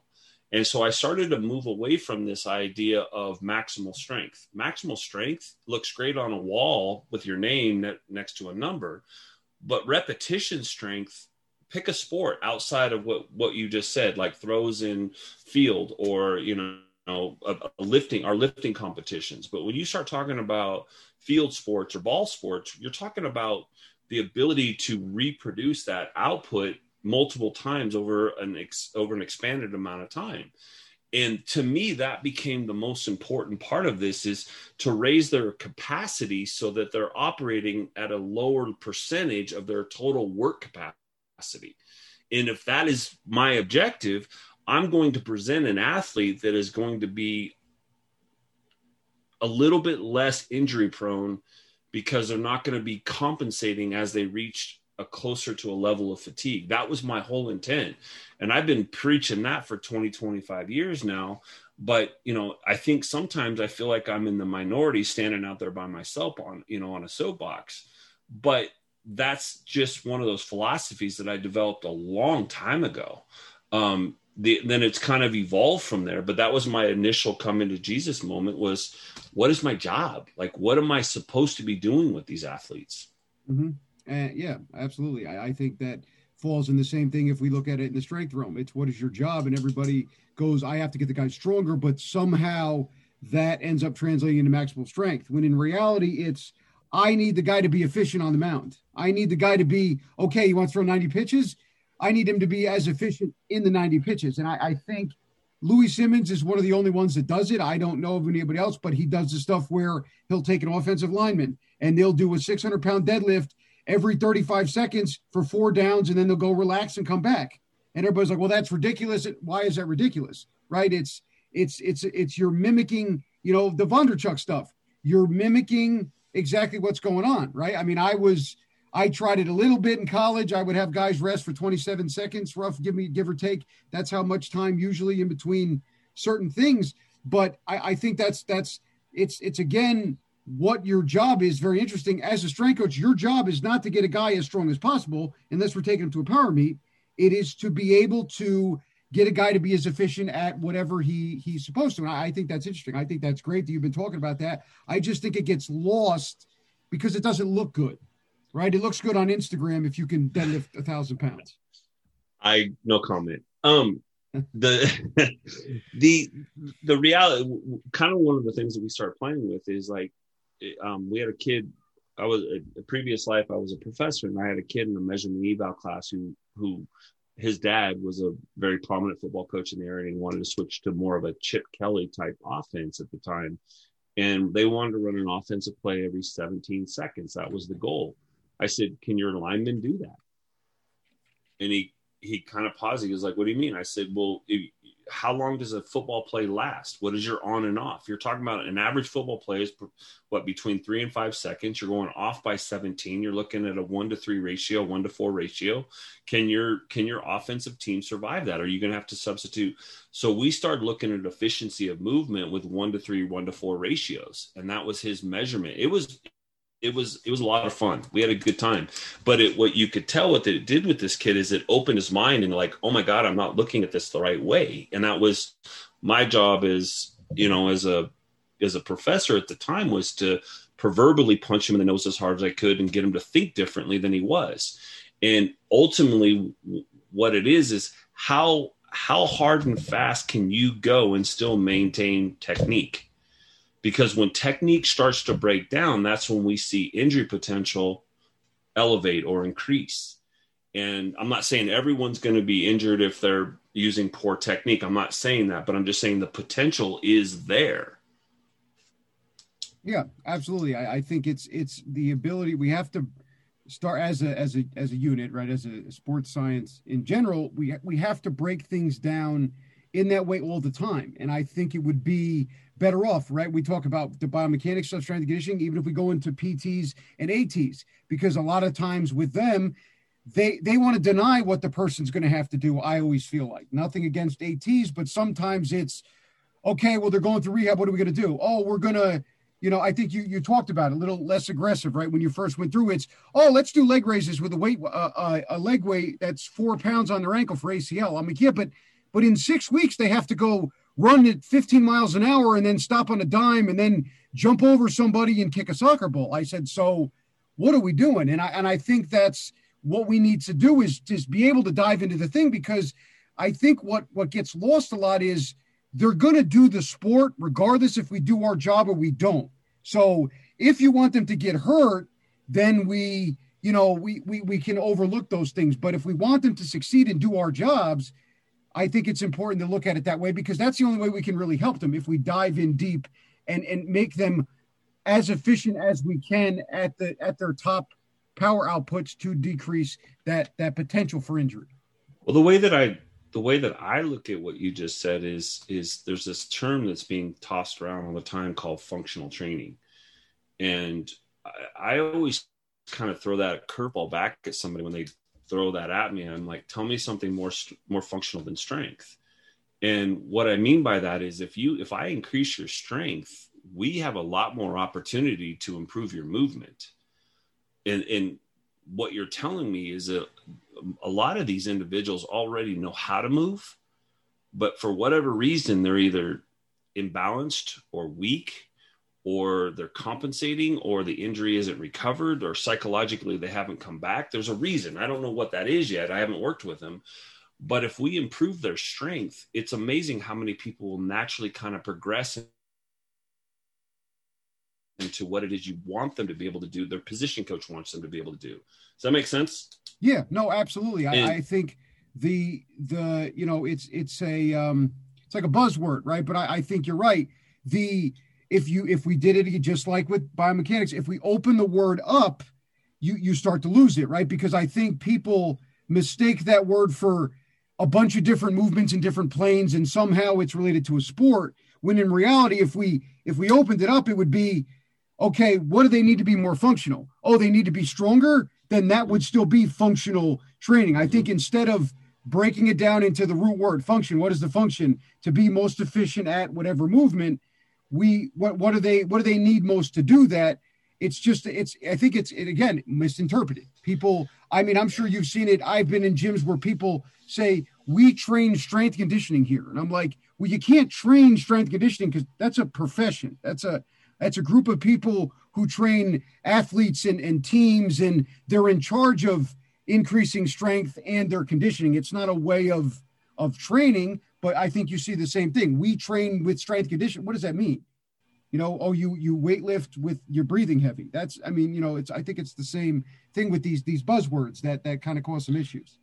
And so I started to move away from this idea of maximal strength. Maximal strength looks great on a wall with your name next to a number, but repetition strength, pick a sport outside of what, what you just said, like throws in field or, you know, a, a lifting our lifting competitions. But when you start talking about field sports or ball sports, you're talking about the ability to reproduce that output multiple times over an ex, over an expanded amount of time and to me that became the most important part of this is to raise their capacity so that they're operating at a lower percentage of their total work capacity and if that is my objective i'm going to present an athlete that is going to be a little bit less injury prone because they're not going to be compensating as they reach a closer to a level of fatigue. That was my whole intent. And I've been preaching that for 20, 25 years now. But, you know, I think sometimes I feel like I'm in the minority standing out there by myself on, you know, on a soapbox. But that's just one of those philosophies that I developed a long time ago. Um, the, then it's kind of evolved from there. But that was my initial coming to Jesus moment was what is my job? Like, what am I supposed to be doing with these athletes? Mm-hmm. Uh, yeah, absolutely. I, I, think that falls in the same thing if we look at it in the strength realm. It's what is your job, and everybody goes, I have to get the guy stronger, but somehow that ends up translating into maximal strength. When in reality, it's I need the guy to be efficient on the mound. I need the guy to be okay. He wants to throw 90 pitches. I need him to be as efficient in the 90 pitches. And I, I think Louie Simmons is one of the only ones that does it. I don't know of anybody else, but he does the stuff where he'll take an offensive lineman and they'll do a 600 pound deadlift every 35 seconds for four downs and then they'll go relax and come back. And everybody's like, well, that's ridiculous. Why is that ridiculous? Right. It's, it's, it's, it's you're mimicking, you know, the Bondarchuk stuff. You're mimicking exactly what's going on. Right. I mean, I was, I tried it a little bit in college. I would have guys rest for 27 seconds, rough, give me, give or take. That's how much time usually in between certain things. But I, I think that's, that's, it's, it's again, what your job is very interesting. As a strength coach, your job is not to get a guy as strong as possible, unless we're taking him to a power meet. It is to be able to get a guy to be as efficient at whatever he he's supposed to. And I, I think that's interesting. I think that's great that you've been talking about that. I just think it gets lost because it doesn't look good, right? It looks good on Instagram if you can deadlift a thousand pounds. I no comment. Um, the the the reality, kind of one of the things that we start playing with is like um, we had a kid. I was a, a, previous life. I was a professor, and I had a kid in a measurement eval class who who his dad was a very prominent football coach in the area and wanted to switch to more of a Chip Kelly type offense at the time. And they wanted to run an offensive play every 17 seconds. That was the goal. I said, Can your lineman do that? And he he kind of paused. He was like, "What do you mean?" I said, "Well, if, how long does a football play last? What is your on and off? You're talking about an average football play is what between three and five seconds. You're going off by 17. You're looking at a one to three ratio, one to four ratio. Can your can your offensive team survive that? Are you going to have to substitute? So we started looking at efficiency of movement with one to three, one to four ratios, and that was his measurement. It was it was it was a lot of fun. We had a good time. But it, what you could tell what it did with this kid is it opened his mind and like, oh my god, I'm not looking at this the right way. And that was my job as you know as a as a professor at the time was to proverbially punch him in the nose as hard as I could and get him to think differently than he was. And ultimately, what it is is how how hard and fast can you go and still maintain technique? Because when technique starts to break down, that's when we see injury potential elevate or increase. And I'm not saying everyone's going to be injured if they're using poor technique. I'm not saying that, but I'm just saying the potential is there. Yeah, absolutely. I, I think it's it's the ability we have to start as a as a as a unit, right? As a sports science in general, we we have to break things down in that way all the time. And I think it would be better off, right? We talk about the biomechanics stuff, strength conditioning, even if we go into PTs and ATs, because a lot of times with them, they they want to deny what the person's going to have to do. I always feel like nothing against ATs, but sometimes it's okay. Well, they're going through rehab. What are we going to do? Oh, we're gonna, you know, I think you you talked about it, a little less aggressive, right? When you first went through, it's oh, let's do leg raises with a weight, uh, uh, a leg weight that's four pounds on their ankle for ACL. I'm like, yeah, but but in six weeks they have to go run at 15 miles an hour and then stop on a dime and then jump over somebody and kick a soccer ball. I said, so what are we doing? And I and I think that's what we need to do is just be able to dive into the thing because I think what what gets lost a lot is they're going to do the sport regardless if we do our job or we don't. So if you want them to get hurt, then we you know we we we can overlook those things. But if we want them to succeed and do our jobs, I think it's important to look at it that way because that's the only way we can really help them if we dive in deep and and make them as efficient as we can at the at their top power outputs to decrease that that potential for injury. Well, the way that I the way that I look at what you just said is is there's this term that's being tossed around all the time called functional training, and I, I always kind of throw that curveball back at somebody when they throw that at me. I'm like, tell me something more more functional than strength. And what I mean by that is if you if I increase your strength, we have a lot more opportunity to improve your movement. And and what you're telling me is that a lot of these individuals already know how to move, but for whatever reason, they're either imbalanced or weak or they're compensating or the injury isn't recovered or psychologically they haven't come back there's a reason. I don't know what that is yet. I haven't worked with them. But if we improve their strength it's amazing how many people will naturally kind of progress into what it is you want them to be able to do their position coach wants them to be able to do. Does that make sense? Yeah no absolutely. I, I, think the the you know it's it's a um it's like a buzzword right? But I, I think you're right. The if you if we did it just like with biomechanics, if we open the word up, you you start to lose it, right? Because I think people mistake that word for a bunch of different movements in different planes and somehow it's related to a sport when in reality if we if we opened it up it would be okay what do they need to be more functional? Oh they need to be stronger? Then that would still be functional training. I think instead of breaking it down into the root word function what is the function? To be most efficient at whatever movement we what what do they what do they need most to do that? It's just it's i think it's it, again misinterpreted. People i mean i'm sure you've seen it. I've been in gyms where people say we train strength conditioning here. And i'm like well you can't train strength conditioning because that's a profession. That's a that's a group of people who train athletes and, and teams and they're in charge of increasing strength and their conditioning. It's not a way of of training but I think you see the same thing. We train with strength condition. What does that mean? You know, oh, you you weight lift with your breathing heavy. That's, I mean, you know, it's. I think it's the same thing with these these buzzwords that that kind of cause some issues.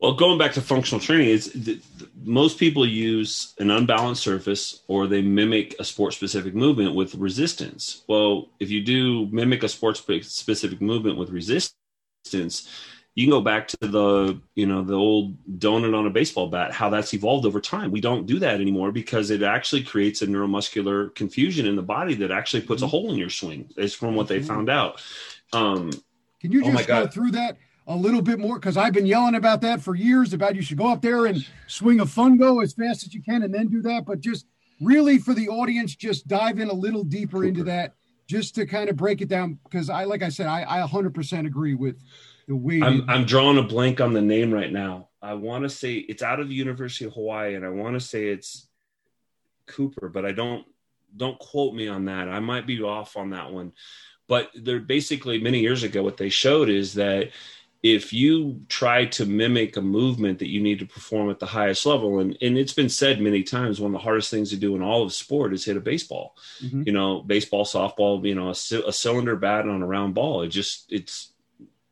Well, going back to functional training, is most people use an unbalanced surface or they mimic a sport specific movement with resistance. Well, if you do mimic a sport specific movement with resistance, you can go back to the you know the old donut on a baseball bat how that's evolved over time. We don't do that anymore because it actually creates a neuromuscular confusion in the body that actually puts a mm-hmm. hole in your swing is from what they found out. Um, can you oh just oh go through that a little bit more? Because i've been yelling about that for years about you should go up there and swing a fungo as fast as you can and then do that but just really for the audience just dive in a little deeper into that just to kind of break it down because i like i said i, I 100% agree with the way I'm, I'm drawing a blank on the name right now. I want to say it's out of the University of Hawaii, and I want to say it's Cooper, but I don't don't quote me on that. I might be off on that one. But they're basically many years ago. What they showed is that if you try to mimic a movement that you need to perform at the highest level, and, and it's been said many times, one of the hardest things to do in all of sport is hit a baseball. Mm-hmm. You know, baseball, softball, you know, a, a cylinder bat on a round ball. It just it's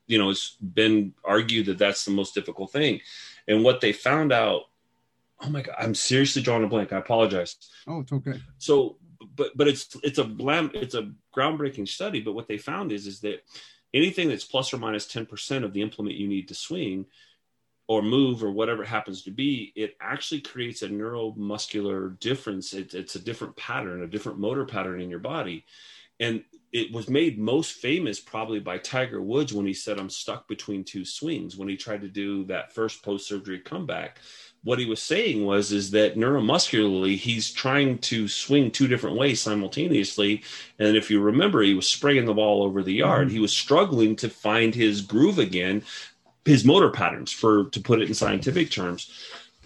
you know it's been argued that that's the most difficult thing. And what they found out oh my god i'm seriously drawing a blank. I apologize. Oh it's okay. So but but it's it's a blam it's a groundbreaking study. But what they found is is that anything that's plus or minus 10% of the implement you need to swing or move or whatever it happens to be it actually creates a neuromuscular difference. It, it's a different pattern a different motor pattern in your body. And it was made most famous probably by Tiger Woods when he said, I'm stuck between two swings when he tried to do that first post surgery comeback. What he was saying was is that neuromuscularly he's trying to swing two different ways simultaneously. And if you remember, he was spraying the ball over the yard. Mm-hmm. He was struggling to find his groove again, his motor patterns, for to put it in scientific terms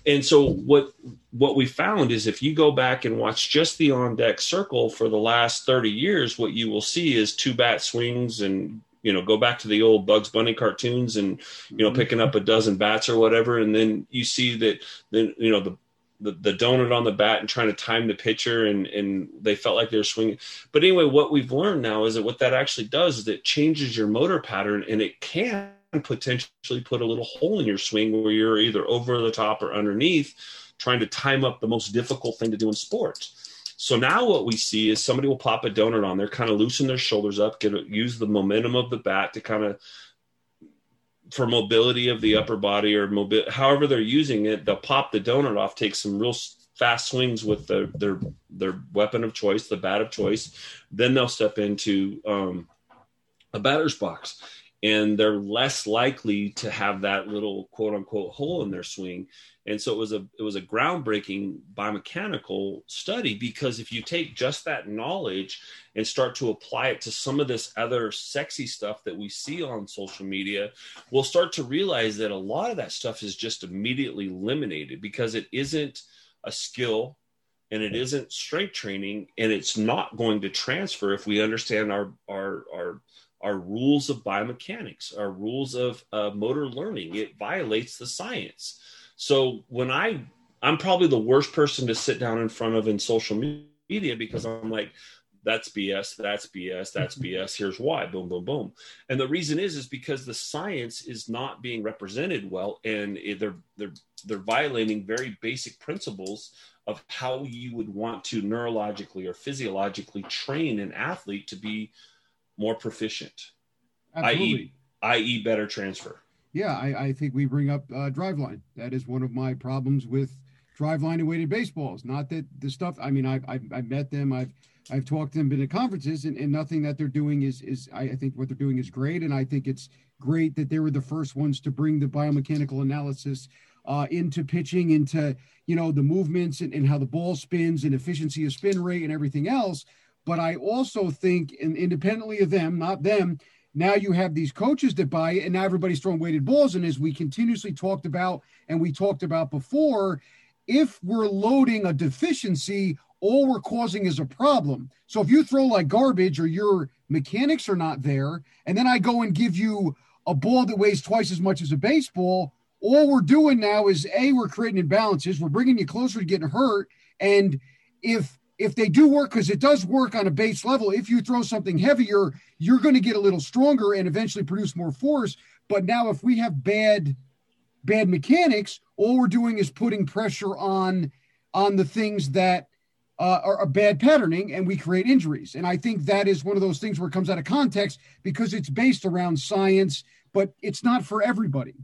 and so what what we found is if you go back and watch just the on deck circle for the last 30 years what you will see is two bat swings and you know go back to the old bugs bunny cartoons and you know mm-hmm. picking up a dozen bats or whatever and then you see that then you know the the, the donut on the bat and trying to time the pitcher and and they felt like they were swinging but anyway what we've learned now is that what that actually does is it changes your motor pattern and it can potentially put a little hole in your swing where you're either over the top or underneath, trying to time up the most difficult thing to do in sports. So now what we see is somebody will pop a donut on there, kind of loosen their shoulders up, get use the momentum of the bat to kind of for mobility of the upper body or mobile, however they're using it. They'll pop the donut off, take some real fast swings with their their their weapon of choice, the bat of choice. Then they'll step into um, a batter's box and they're less likely to have that little quote unquote hole in their swing. And so it was a it was a groundbreaking biomechanical study because if you take just that knowledge and start to apply it to some of this other sexy stuff that we see on social media we'll start to realize that a lot of that stuff is just immediately eliminated because it isn't a skill and it isn't strength training and it's not going to transfer if we understand our our our our rules of biomechanics, our rules of uh, motor learning. It violates the science. So when I, I'm probably the worst person to sit down in front of in social media because I'm like, that's BS, that's BS, that's BS. Here's why. Boom, boom, boom. And the reason is, is because the science is not being represented well, and they're they're they're violating very basic principles of how you would want to neurologically or physiologically train an athlete to be more proficient, i.e., i.e., better transfer. Yeah, I, I think we bring up uh, driveline. That is one of my problems with driveline and weighted baseballs. Not that the stuff. I mean, I've, I've, I've met them. I've I've talked to them, been at conferences, and, and nothing that they're doing is is I, I think what they're doing is great, and I think it's great that they were the first ones to bring the biomechanical analysis uh, into pitching, into you know the movements and, and how the ball spins and efficiency of spin rate and everything else. But I also think, and independently of them, not them, now you have these coaches that buy it, and now everybody's throwing weighted balls. And as we continuously talked about, and we talked about before, if we're loading a deficiency, all we're causing is a problem. So if you throw like garbage or your mechanics are not there, and then I go and give you a ball that weighs twice as much as a baseball, all we're doing now is a we're creating imbalances. We're bringing you closer to getting hurt, and if if they do work, because it does work on a base level, if you throw something heavier, you're going to get a little stronger and eventually produce more force. But now, if we have bad bad mechanics, all we're doing is putting pressure on on the things that uh, are, are bad patterning, and we create injuries. And I think that is one of those things where it comes out of context because it's based around science, but it's not for everybody.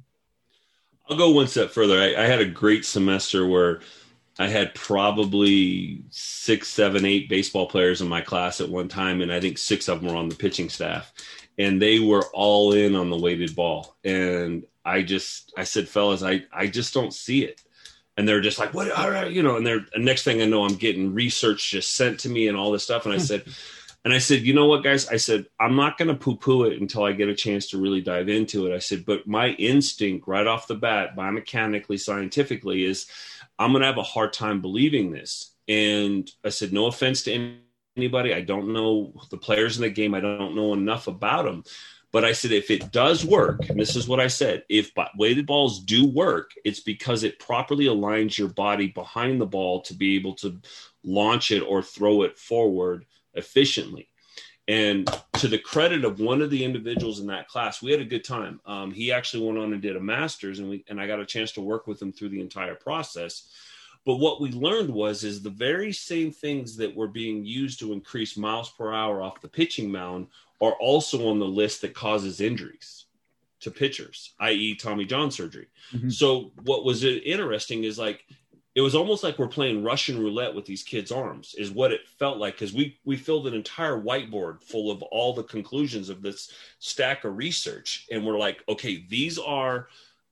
I'll go one step further. I, I had a great semester where I had probably six, seven, eight baseball players in my class at one time, and I think six of them were on the pitching staff, and they were all in on the weighted ball. And I just, I said, fellas, I, I just don't see it. And they're just like, what? All right, you know. And they're the next thing I know, I'm getting research just sent to me and all this stuff. And I hmm. said, and I said, you know what, guys? I said, I'm not going to poo poo it until I get a chance to really dive into it. I said, but my instinct right off the bat, biomechanically, scientifically, is I'm going to have a hard time believing this. And I said, no offense to anybody. I don't know the players in the game. I don't know enough about them. But I said, if it does work, and this is what I said, if weighted balls do work, it's because it properly aligns your body behind the ball to be able to launch it or throw it forward efficiently. And to the credit of one of the individuals in that class, we had a good time. Um, he actually went on and did a master's, and we and I got a chance to work with him through the entire process. But what we learned was is the very same things that were being used to increase miles per hour off the pitching mound are also on the list that causes injuries to pitchers, i.e., Tommy John surgery. Mm-hmm. So what was interesting is like it was almost like we're playing Russian roulette with these kids' arms, is what it felt like. Because we we filled an entire whiteboard full of all the conclusions of this stack of research, and we're like, okay, these are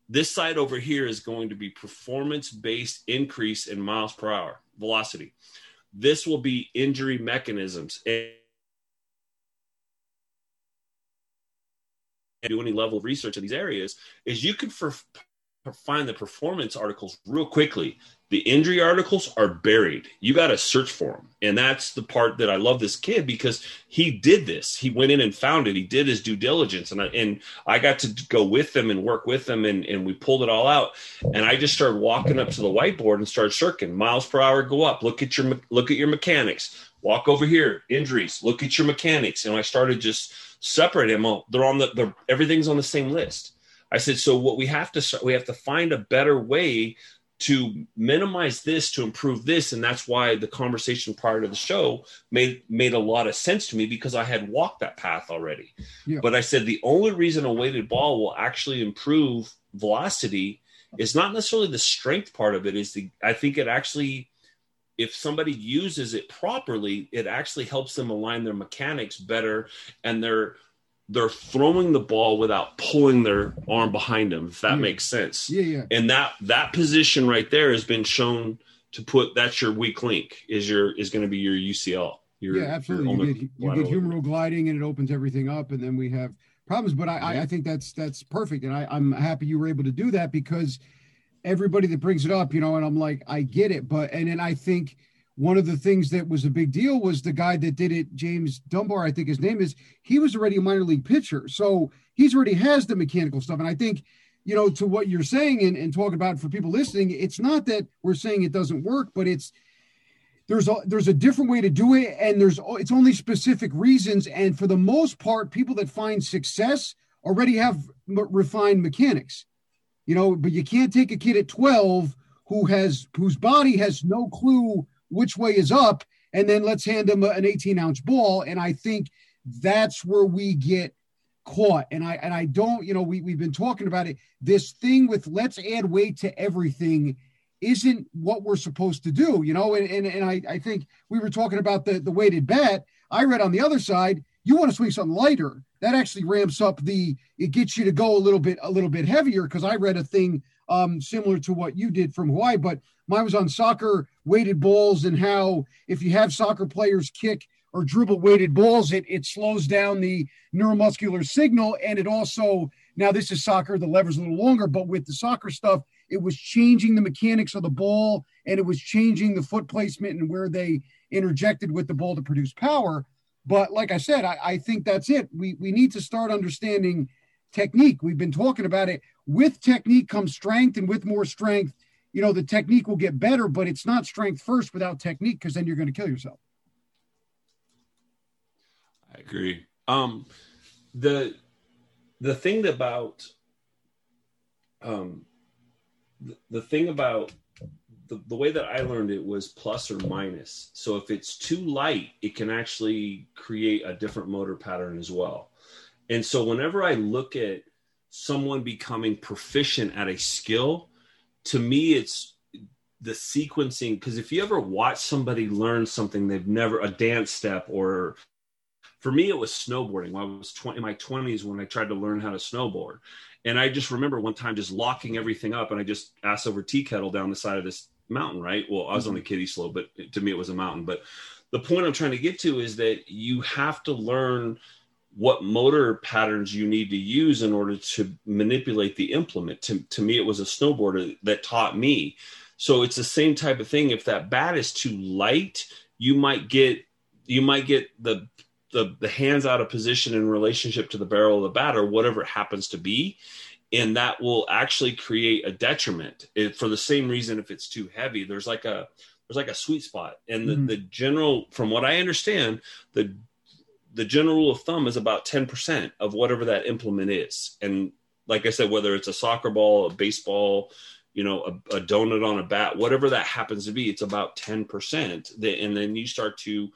this side over here is going to be performance based increase in miles per hour velocity. This will be injury mechanisms. And do any level of research in these areas is you can for, find the performance articles real quickly the injury articles are buried. You got to search for them. And that's the part that I love this kid because he did this. He went in and found it. He did his due diligence. And I, and I got to go with them and work with them and, and we pulled it all out. And I just started walking up to the whiteboard and started circling miles per hour go up. Look at your, look at your mechanics. Walk over here. Injuries. Look at your mechanics. And I started just separating them. All. They're on the, the, everything's on the same list. I said, so what we have to, we have to find a better way to minimize this to improve this and that's why the conversation prior to the show made made a lot of sense to me because i had walked that path already yeah. but i said the only reason a weighted ball will actually improve velocity is not necessarily the strength part of it is the i think it actually if somebody uses it properly it actually helps them align their mechanics better and their they're throwing the ball without pulling their arm behind them if that yeah. makes sense. Yeah yeah. And that that position right there has been shown to put that's your weak link is your is going to be your ucl your, yeah absolutely. You get, you get humeral gliding and it opens everything up and then we have problems. But i yeah. i think that's that's perfect. And i i'm happy you were able to do that because everybody that brings it up you know and i'm like i get it. But and then i think one of the things that was a big deal was the guy that did it, James Dunbar, I think his name is, he was already a minor league pitcher. So he's already has the mechanical stuff. And I think, you know, to what you're saying and, and talking about for people listening, it's not that we're saying it doesn't work, but it's there's a there's a different way to do it, and there's it's only specific reasons. And for the most part, people that find success already have refined mechanics, you know. But you can't take a kid at 12 who has whose body has no clue which way is up, and then let's hand them an 18 ounce ball. And I think that's where we get caught. And I and I don't, you know, we, we've been talking about it. This thing with let's add weight to everything isn't what we're supposed to do, you know. And and, and I, I think we were talking about the, the weighted bat. I read on the other side, you want to swing something lighter. That actually ramps up the it gets you to go a little bit a little bit heavier because I read a thing um, similar to what you did from Hawaii, but mine was on soccer weighted balls and how if you have soccer players kick or dribble weighted balls, it, it slows down the neuromuscular signal. And it also, now this is soccer, the lever's a little longer, but with the soccer stuff, it was changing the mechanics of the ball and it was changing the foot placement and where they interjected with the ball to produce power. But like I said, I, I think that's it. We, we need to start understanding technique. We've been talking about it. With technique comes strength, and with more strength, you know, the technique will get better, but it's not strength first without technique because then you're going to kill yourself. I agree. Um, the the thing about um, the, the thing about the, the way that I learned it was plus or minus. So if it's too light, it can actually create a different motor pattern as well. And so whenever I look at someone becoming proficient at a skill, to me, it's the sequencing. Because if you ever watch somebody learn something they've never, a dance step, or for me, it was snowboarding. When I was 20, in my 20s when I tried to learn how to snowboard. And I just remember one time just locking everything up and I just ass over tea kettle down the side of this mountain, right? Well, I was on the mm-hmm. kiddie slope, but to me it was a mountain. But the point I'm trying to get to is that you have to learn what motor patterns you need to use in order to manipulate the implement. To, to me, it was a snowboarder that taught me. So it's the same type of thing. If that bat is too light, you might get you might get the the, the hands out of position in relationship to the barrel of the bat or whatever it happens to be and that will actually create a detriment it, for the same reason if it's too heavy there's like a there's like a sweet spot and the, mm-hmm. the general from what i understand the the general rule of thumb is about 10% of whatever that implement is. And like i said whether it's a soccer ball a baseball you know a, a donut on a bat whatever that happens to be it's about 10% and then you start to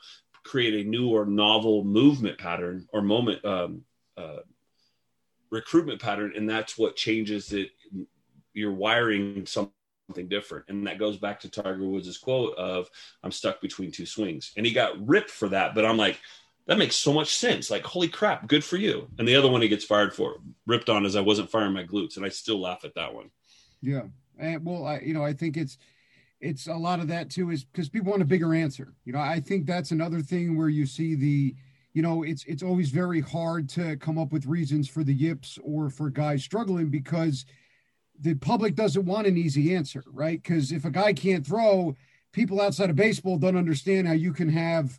create a new or novel movement pattern or moment um, uh, recruitment pattern and that's what changes it. You're wiring something different. And that goes back to tiger woods' quote of i'm stuck between two swings. And he got ripped for that but i'm like that makes so much sense. Like holy crap good for you. And the other one he gets fired for ripped on as i wasn't firing my glutes and i still laugh at that one. Yeah. And well i you know i think it's it's a lot of that too is because people want a bigger answer. You know i think that's another thing where you see the you know it's it's always very hard to come up with reasons for the yips or for guys struggling because the public doesn't want an easy answer right? Because if a guy can't throw people outside of baseball don't understand how you can have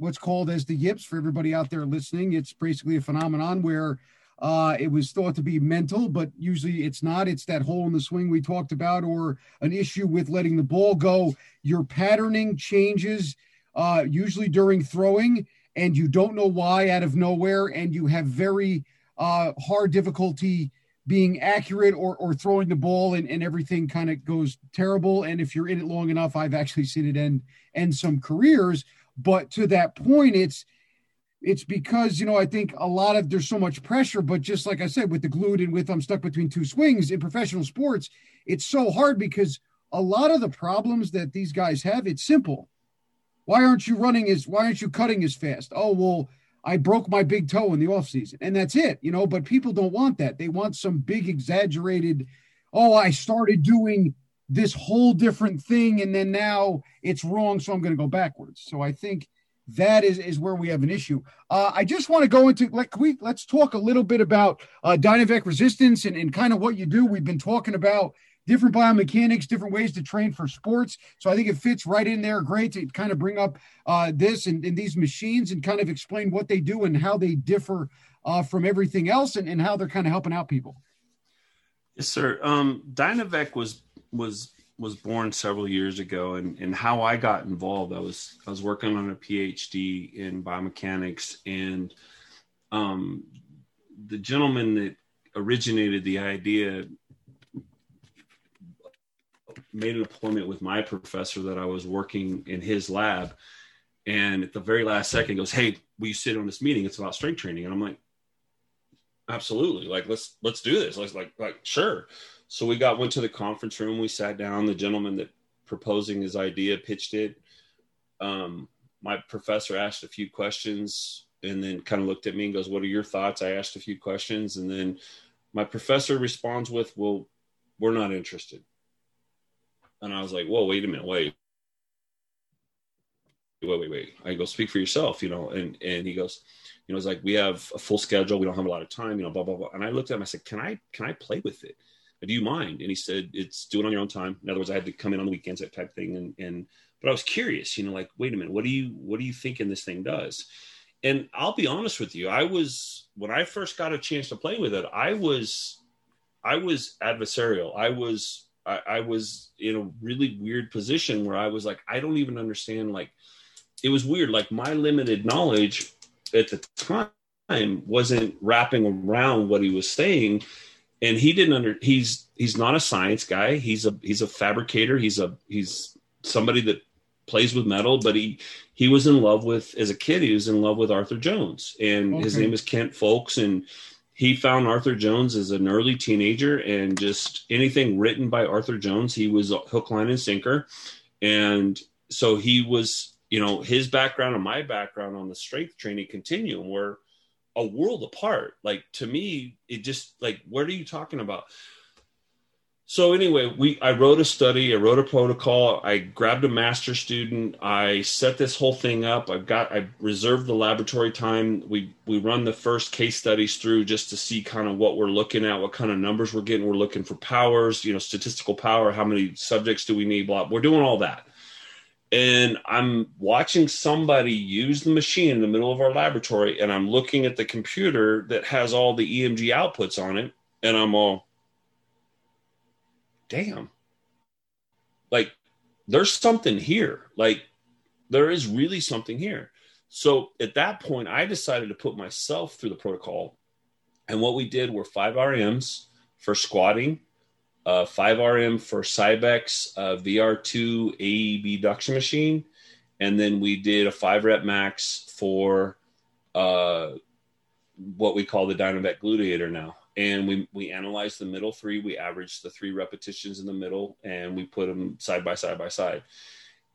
what's called as the yips for everybody out there listening it's basically a phenomenon where uh, it was thought to be mental, but usually it's not. It's that hole in the swing we talked about, or an issue with letting the ball go. Your patterning changes uh, usually during throwing, and you don't know why out of nowhere, and you have very uh, hard difficulty being accurate or, or throwing the ball, and, and everything kind of goes terrible. And if you're in it long enough, I've actually seen it end end some careers. But to that point, it's it's because you know I think a lot of there's so much pressure, but just like I said, with the glued and with I'm stuck between two swings in professional sports, it's so hard because a lot of the problems that these guys have, it's simple. Why aren't you running as why aren't you cutting as fast? Oh well, I broke my big toe in the off season, and that's it, you know. But people don't want that. They want some big exaggerated. Oh, I started doing this whole different thing, and then now it's wrong, so I'm going to go backwards. So I think that is is where we have an issue. Uh, I just want to go into like we let's talk a little bit about uh, DynaVec resistance and, and kind of what you do. We've been talking about different biomechanics, different ways to train for sports. So I think it fits right in there. Great to kind of bring up uh, this and, and, these machines and kind of explain what they do and how they differ uh, from everything else and, and how they're kind of helping out people. Yes, sir. Um, DynaVec was was was born several years ago and, and how I got involved, I was I was working on a PhD in biomechanics and um, the gentleman that originated the idea made an appointment with my professor that I was working in his lab. And at the very last second goes, Hey, will you sit on this meeting? It's about strength training. And I'm like, absolutely. Like, let's, let's do this. Let's like, like, sure. So we got went to the conference room. We sat down. The gentleman that proposing his idea pitched it. Um, my professor asked a few questions and then kind of looked at me and goes, "What are your thoughts?" I asked a few questions and then my professor responds with, "Well, we're not interested." And I was like, "Whoa, wait a minute, wait." Wait, wait, wait. I go, speak for yourself, you know. And and he goes, you know, it's like we have a full schedule. We don't have a lot of time, you know, blah blah blah. And I looked at him. I said, "Can I can I play with it?" Do you mind? And he said, it's do it on your own time. In other words, I had to come in on the weekends, that type thing. And, and, but I was curious, you know, like, wait a minute, what do you, what do you thinking this thing does? And I'll be honest with you. I was, when I first got a chance to play with it, I was, I was adversarial. I was, I, I was in a really weird position where I was like, I don't even understand. Like, it was weird. Like my limited knowledge at the time wasn't wrapping around what he was saying and he didn't under he's he's not a science guy. He's a he's a fabricator. He's a he's somebody that plays with metal but he he was in love with as a kid he was in love with arthur jones. And okay. his name is kent folks and he found arthur jones as an early teenager and just anything written by arthur jones he was hook line and sinker. And so he was you know his background and my background on the strength training continuum were a world apart. Like to me, it just like what are you talking about? So anyway, we I wrote a study, I wrote a protocol, I grabbed a master student, I set this whole thing up. I've got I reserved the laboratory time. We we run the first case studies through just to see kind of what we're looking at, what kind of numbers we're getting. We're looking for powers, you know, statistical power, how many subjects do we need, blah. We're doing all that and I'm watching somebody use the machine in the middle of our laboratory, and I'm looking at the computer that has all the EMG outputs on it, and I'm all, damn, like there's something here. Like there is really something here. So at that point, I decided to put myself through the protocol. And what we did were five RMs for squatting, uh, 5RM for Cybex uh, VR2 abduction machine. And then we did a five rep max for uh, what we call the DynaVec gluteator now. And we, we analyzed the middle three. We averaged the three repetitions in the middle and we put them side by side by side.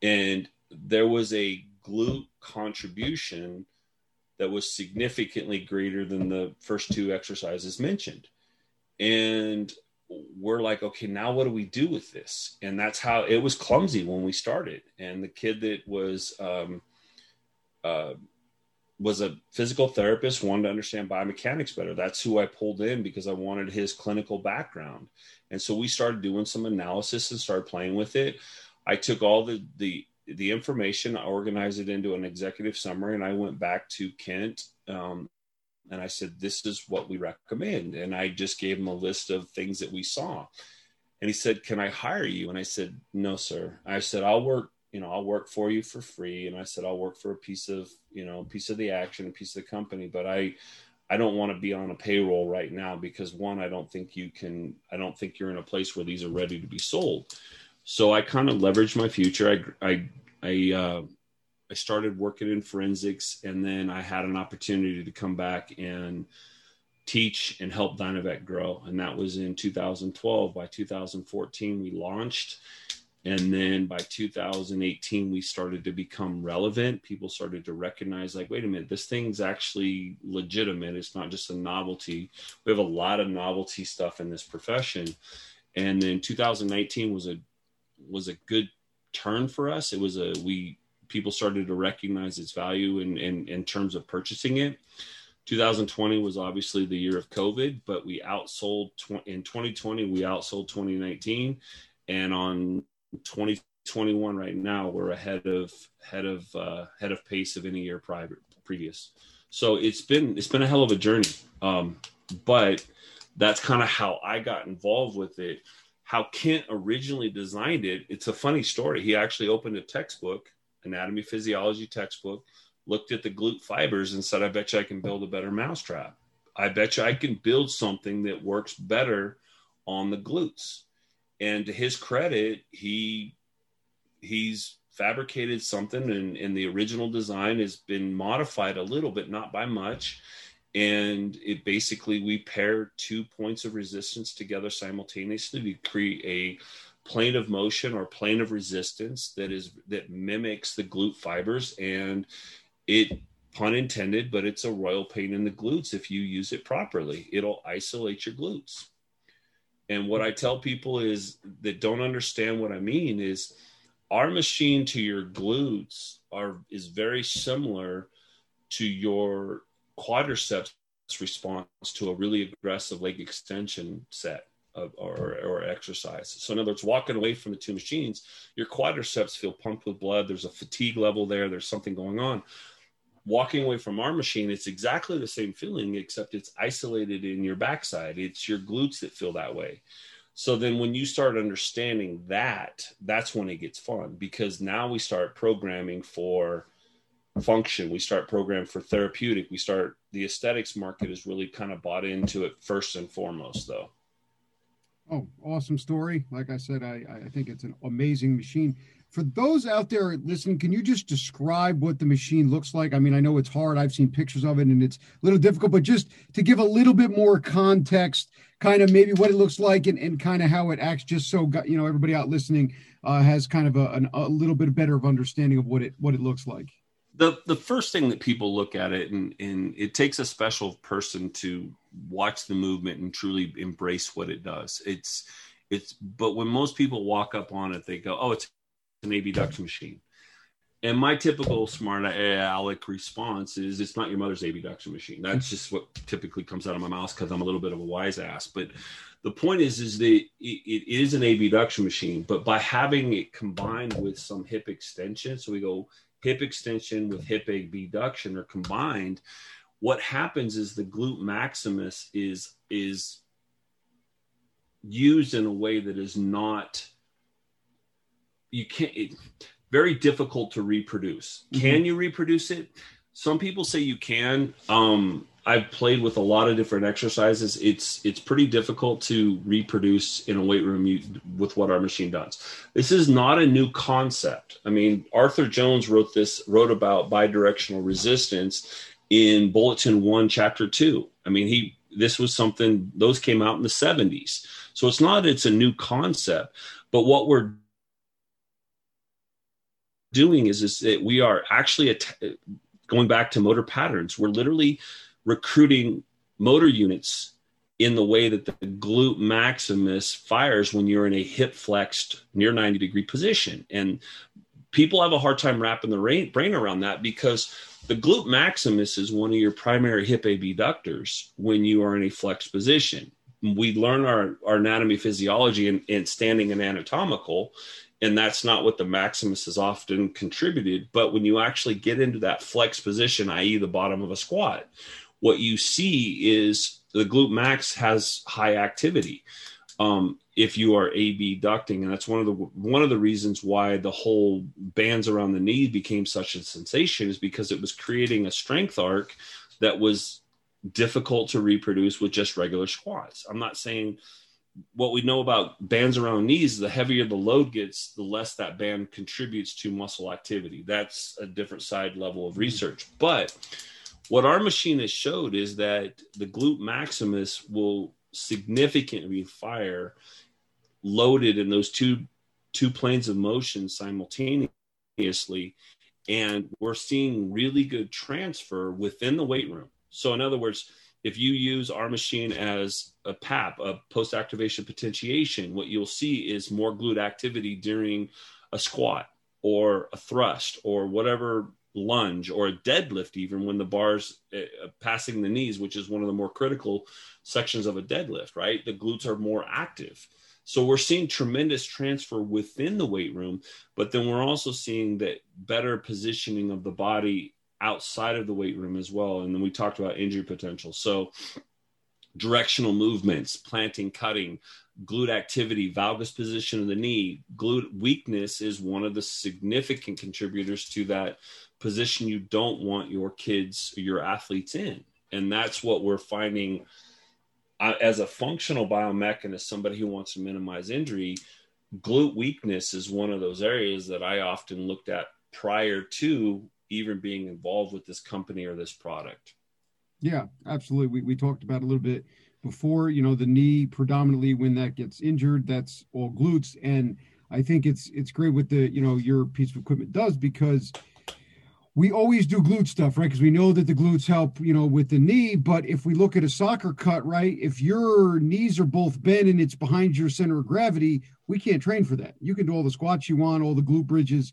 And there was a glute contribution that was significantly greater than the first two exercises mentioned. And we're like, okay, now what do we do with this? And that's how it was clumsy when we started. And the kid that was um, uh, was a physical therapist, wanted to understand biomechanics better. That's who I pulled in because I wanted his clinical background. And so we started doing some analysis and started playing with it. I took all the the the information, I organized it into an executive summary, and I went back to Kent um, and I said, This is what we recommend. And I just gave him a list of things that we saw. And he said, Can I hire you? And I said, No, sir. I said, I'll work, you know, I'll work for you for free. And I said, I'll work for a piece of, you know, a piece of the action, a piece of the company. But I I don't want to be on a payroll right now because one, I don't think you can, I don't think you're in a place where these are ready to be sold. So I kind of leveraged my future. I, I, I, uh, I started working in forensics, and then I had an opportunity to come back and teach and help DynaVec grow. And that was in 2012. By 2014, we launched. And then by 2018, we started to become relevant. People started to recognize, like, wait a minute, this thing's actually legitimate. It's not just a novelty. We have a lot of novelty stuff in this profession. And then 2019 was a was a good turn for us. It was a we people started to recognize its value in, in, in terms of purchasing it. 2020 was obviously the year of COVID, but we outsold tw- in 2020, we outsold 2019. And on 2021 right now, we're ahead of head of uh, of pace of any year prior previous. So it's been it's been a hell of a journey. Um, but that's kind of how I got involved with it. How Kent originally designed it, it's a funny story. He actually opened a textbook anatomy physiology textbook, looked at the glute fibers and said, I bet you I can build a better mousetrap. I bet you I can build something that works better on the glutes. And to his credit, he he's fabricated something and, and the original design has been modified a little bit, not by much. And it basically we pair two points of resistance together simultaneously to create a plane of motion or plane of resistance that is that mimics the glute fibers and it pun intended but it's a royal pain in the glutes if you use it properly. It'll isolate your glutes. And what i tell people is that don't understand what i mean is our machine to your glutes are is very similar to your quadriceps response to a really aggressive leg extension set or, or exercise. So, in other words, walking away from the two machines, your quadriceps feel pumped with blood. There's a fatigue level there. There's something going on. Walking away from our machine, it's exactly the same feeling, except it's isolated in your backside. It's your glutes that feel that way. So then, when you start understanding that, that's when it gets fun because now we start programming for function. We start programming for therapeutic. We start the aesthetics market is really kind of bought into it first and foremost, though. Oh, awesome story. Like I said, I, I think it's an amazing machine. For those out there listening, can you just describe what the machine looks like? I mean, I know it's hard. I've seen pictures of it and it's a little difficult, but just to give a little bit more context, kind of maybe what it looks like and, and kind of how it acts, just so you know everybody out listening uh, has kind of a, an, a little bit better of understanding of what it what it looks like. The the first thing that people look at it and and it takes a special person to watch the movement and truly embrace what it does. It's it's but when most people walk up on it, they go, "Oh, it's an abduction machine." And my typical smart aleck response is, "It's not your mother's abduction machine." That's mm-hmm. just what typically comes out of my mouth because I'm a little bit of a wise ass. But the point is, is that it, it is an abduction machine, but by having it combined with some hip extension, so we go hip extension with hip abduction are combined what happens is the glute maximus is is used in a way that is not you can't it, very difficult to reproduce mm-hmm. can you reproduce it some people say you can um i've played with a lot of different exercises it's it's pretty difficult to reproduce in a weight room with what our machine does this is not a new concept i mean arthur jones wrote this wrote about bidirectional resistance in Bulletin 1, Chapter 2. I mean, he this was something those came out in the 70s. So it's not it's a new concept, but what we're doing is is that we are actually at, going back to motor patterns. We're literally recruiting motor units in the way that the glute maximus fires when you're in a hip flexed near 90 degree position. And people have a hard time wrapping the brain around that because the glute maximus is one of your primary hip abductors when you are in a flex position. We learn our, our anatomy, physiology, and, and standing and anatomical, and that's not what the maximus is often contributed. But when you actually get into that flex position, i.e., the bottom of a squat, what you see is the glute max has high activity. Um, if you are abducting, and that's one of the one of the reasons why the whole bands around the knee became such a sensation is because it was creating a strength arc that was difficult to reproduce with just regular squats. I'm not saying what we know about bands around knees, the heavier the load gets, the less that band contributes to muscle activity. That's a different side level of research. But what our machine has showed is that the glute maximus will significantly fire loaded in those two two planes of motion simultaneously. And we're seeing really good transfer within the weight room. So in other words if you use our machine as a pap a post activation potentiation what you'll see is more glute activity during a squat or a thrust or whatever lunge or a deadlift even when the bars uh, passing the knees which is one of the more critical sections of a deadlift right the glutes are more active so we're seeing tremendous transfer within the weight room, but then we're also seeing that better positioning of the body outside of the weight room as well. And then we talked about injury potential. So directional movements, planting, cutting, glute activity, valgus position of the knee, glute weakness is one of the significant contributors to that position you don't want your kids, your athletes in. And that's what we're finding uh, as a functional biomechanist, somebody who wants to minimize injury, glute weakness is one of those areas that I often looked at prior to even being involved with this company or this product. Yeah, absolutely. We, we talked about a little bit before, you know, the knee predominantly when that gets injured, that's all glutes. And I think it's it's great what the, you know, your piece of equipment does because – we always do glute stuff, right? Because we know that the glutes help, you know, with the knee. But if we look at a soccer cut, right, if your knees are both bent and it's behind your center of gravity, we can't train for that. You can do all the squats you want, all the glute bridges.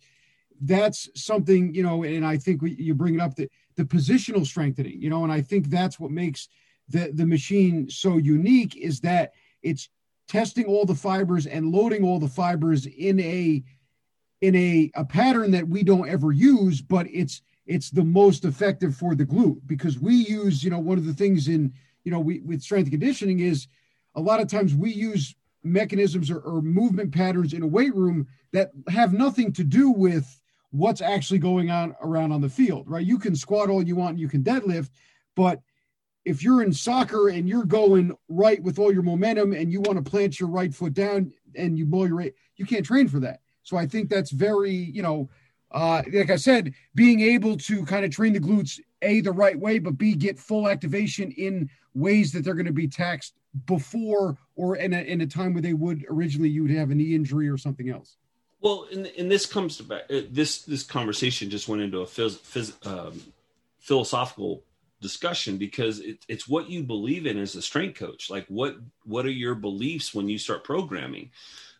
That's something, you know, and I think we, you bring it up that the positional strengthening, you know, and I think that's what makes the the machine so unique is that it's testing all the fibers and loading all the fibers in a in a, a pattern that we don't ever use, but it's it's the most effective for the glute because we use, you know, one of the things in, you know, we with strength conditioning is a lot of times we use mechanisms or, or movement patterns in a weight room that have nothing to do with what's actually going on around on the field, right? You can squat all you want, you can deadlift, but if you're in soccer and you're going right with all your momentum and you want to plant your right foot down and you blow your right, you can't train for that. So I think that's very, you know, uh, like I said, being able to kind of train the glutes a the right way, but b get full activation in ways that they're going to be taxed before or in a, in a time where they would originally you would have a knee injury or something else. Well, and, and this comes to back. Uh, this this conversation just went into a phys, phys, um, philosophical discussion because it, it's what you believe in as a strength coach. Like what what are your beliefs when you start programming?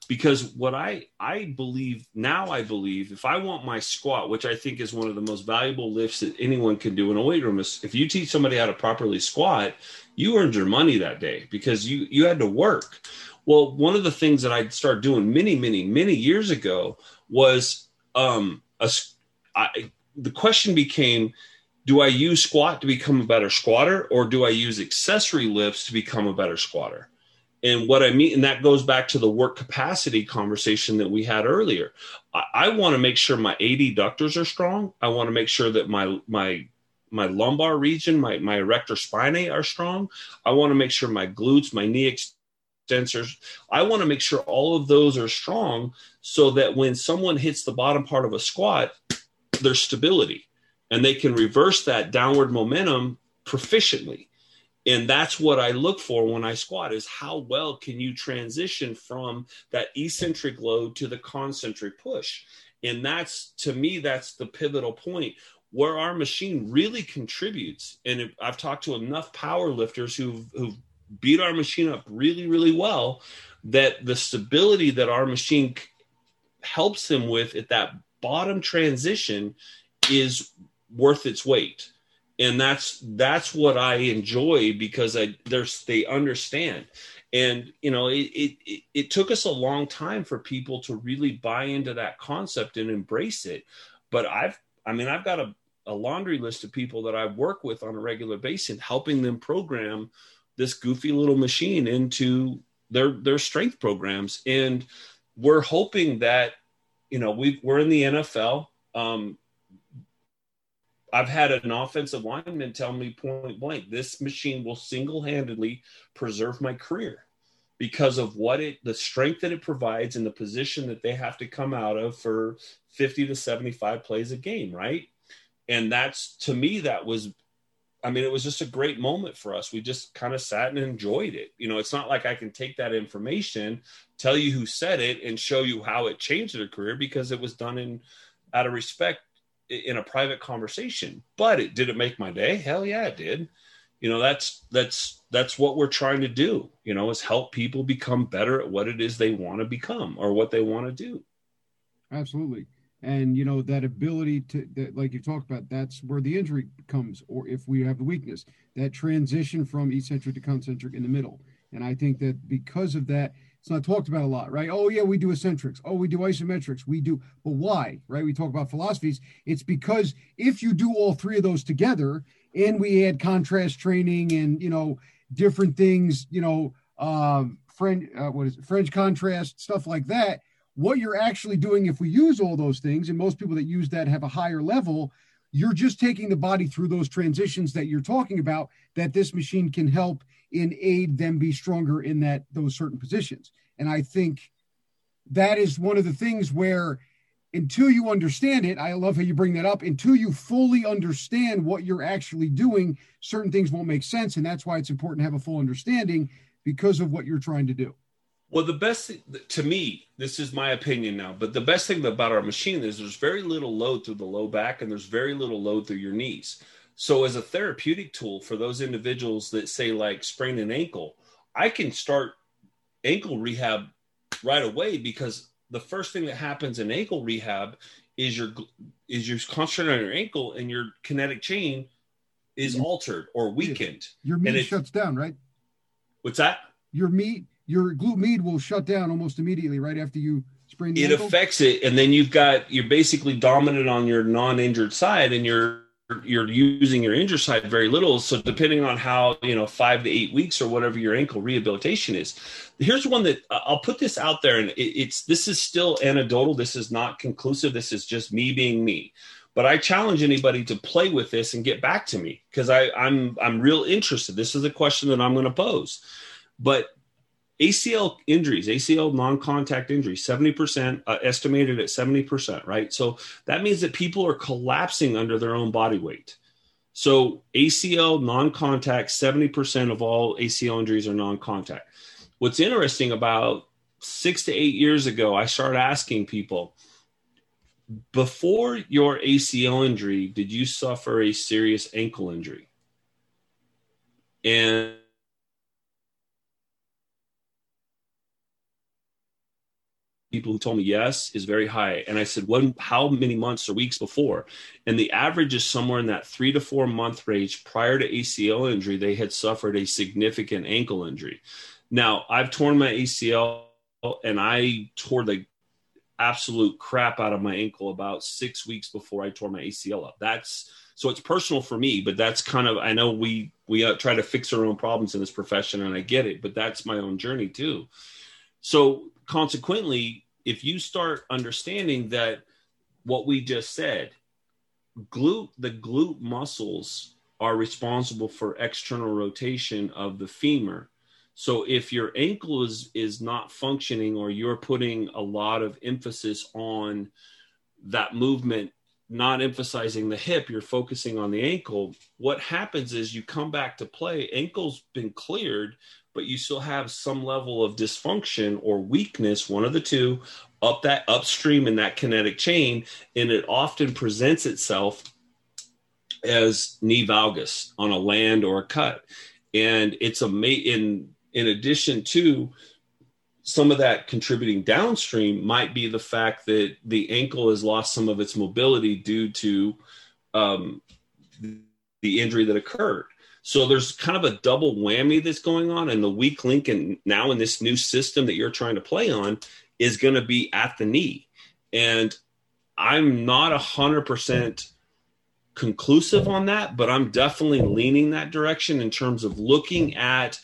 Because what I I believe now, I believe if I want my squat, which I think is one of the most valuable lifts that anyone can do in a weight room, is if you teach somebody how to properly squat, you earned your money that day because you you had to work. Well, one of the things that I started doing many, many, many years ago was um, a, I, the question became do I use squat to become a better squatter or do I use accessory lifts to become a better squatter? And what I mean, and that goes back to the work capacity conversation that we had earlier. I, I want to make sure my adductors are strong. I want to make sure that my my my lumbar region, my my erector spinae are strong. I want to make sure my glutes, my knee extensors, I want to make sure all of those are strong so that when someone hits the bottom part of a squat, there's stability and they can reverse that downward momentum proficiently. And that's what i look for when i squat is how well can you transition from that eccentric load to the concentric push? And that's to me that's the pivotal point where our machine really contributes. And i've talked to enough power lifters who've, who've beat our machine up really really well that the stability that our machine helps them with at that bottom transition is worth its weight. And that's that's what i enjoy because i there's they understand. And you know it, it it took us a long time for people to really buy into that concept and embrace it. But i've i mean i've got a, a laundry list of people that i work with on a regular basis helping them program this goofy little machine into their their strength programs. And we're hoping that you know we we're in the nfl um, I've had an offensive lineman tell me point blank, this machine will single handedly preserve my career because of what it, the strength that it provides and the position that they have to come out of for 50 to 75 plays a game, right? And that's to me, that was, I mean, it was just a great moment for us. We just kind of sat and enjoyed it. You know, it's not like I can take that information, tell you who said it, and show you how it changed their career because it was done in out of respect in a private conversation. But it did it make my day? Hell yeah, it did. You know, that's that's that's what we're trying to do, you know, is help people become better at what it is they want to become or what they want to do. Absolutely. And you know, that ability to that like you talked about, that's where the injury comes, or if we have the weakness, that transition from eccentric to concentric in the middle. And I think that because of that, it's not talked about a lot, right? Oh, yeah, we do eccentrics. Oh, we do isometrics. We do, but why, right? We talk about philosophies. It's because if you do all three of those together and we add contrast training and, you know, different things, you know, um, French, uh, what is it, French contrast, stuff like that, what you're actually doing if we use all those things, and most people that use that have a higher level, you're just taking the body through those transitions that you're talking about that this machine can help in aid them be stronger in that those certain positions. And i think that is one of the things where until you understand it i love how you bring that up until you fully understand what you're actually doing certain things won't make sense. And that's why it's important to have a full understanding because of what you're trying to do. Well, the best to me, this is my opinion now, but the best thing about our machine is there's very little load through the low back and there's very little load through your knees. So, as a therapeutic tool for those individuals that say, like, sprain an ankle, I can start ankle rehab right away because the first thing that happens in ankle rehab is your is you're concentrating on your ankle and your kinetic chain is altered or weakened. Your med shuts down, right? What's that? Your med your glute med will shut down almost immediately right after you sprain it ankle. affects it and then you've got you're basically dominant on your non-injured side and you're you're using your injured side very little so depending on how you know five to eight weeks or whatever your ankle rehabilitation is here's one that uh, i'll put this out there and it, it's this is still anecdotal this is not conclusive this is just me being me but I challenge anybody to play with this and get back to me because I'm I'm real interested. This is a question that I'm going to pose. But ACL injuries, ACL non-contact injuries, 70% uh, estimated at 70%, right? So that means that people are collapsing under their own body weight. So ACL non-contact, 70% of all ACL injuries are non-contact. What's interesting about 6 to 8 years ago, I started asking people, before your ACL injury, did you suffer a serious ankle injury? And people who told me yes is very high. And I said, when, how many months or weeks before? And the average is somewhere in that three to four month range prior to ACL injury, they had suffered a significant ankle injury. Now, I've torn my ACL and I tore the absolute crap out of my ankle about six weeks before I tore my ACL up. That's so it's personal for me, but that's kind of I know we we uh, try to fix our own problems in this profession, and I get it, but that's my own journey too. So consequently, if you start understanding that what we just said, glute the glute muscles are responsible for external rotation of the femur. So if your ankle is is not functioning or you're putting a lot of emphasis on that movement not emphasizing the hip you're focusing on the ankle what happens is you come back to play. Ankle's been cleared but you still have some level of dysfunction or weakness one of the two up that upstream in that kinetic chain and it often presents itself as knee valgus on a land or a cut and it's a mate in in addition to some of that contributing downstream might be the fact that the ankle has lost some of its mobility due to um, the injury that occurred. So there's kind of a double whammy that's going on, and the weak link, and now in this new system that you're trying to play on, is going to be at the knee. And I'm not a hundred percent conclusive on that, but I'm definitely leaning that direction in terms of looking at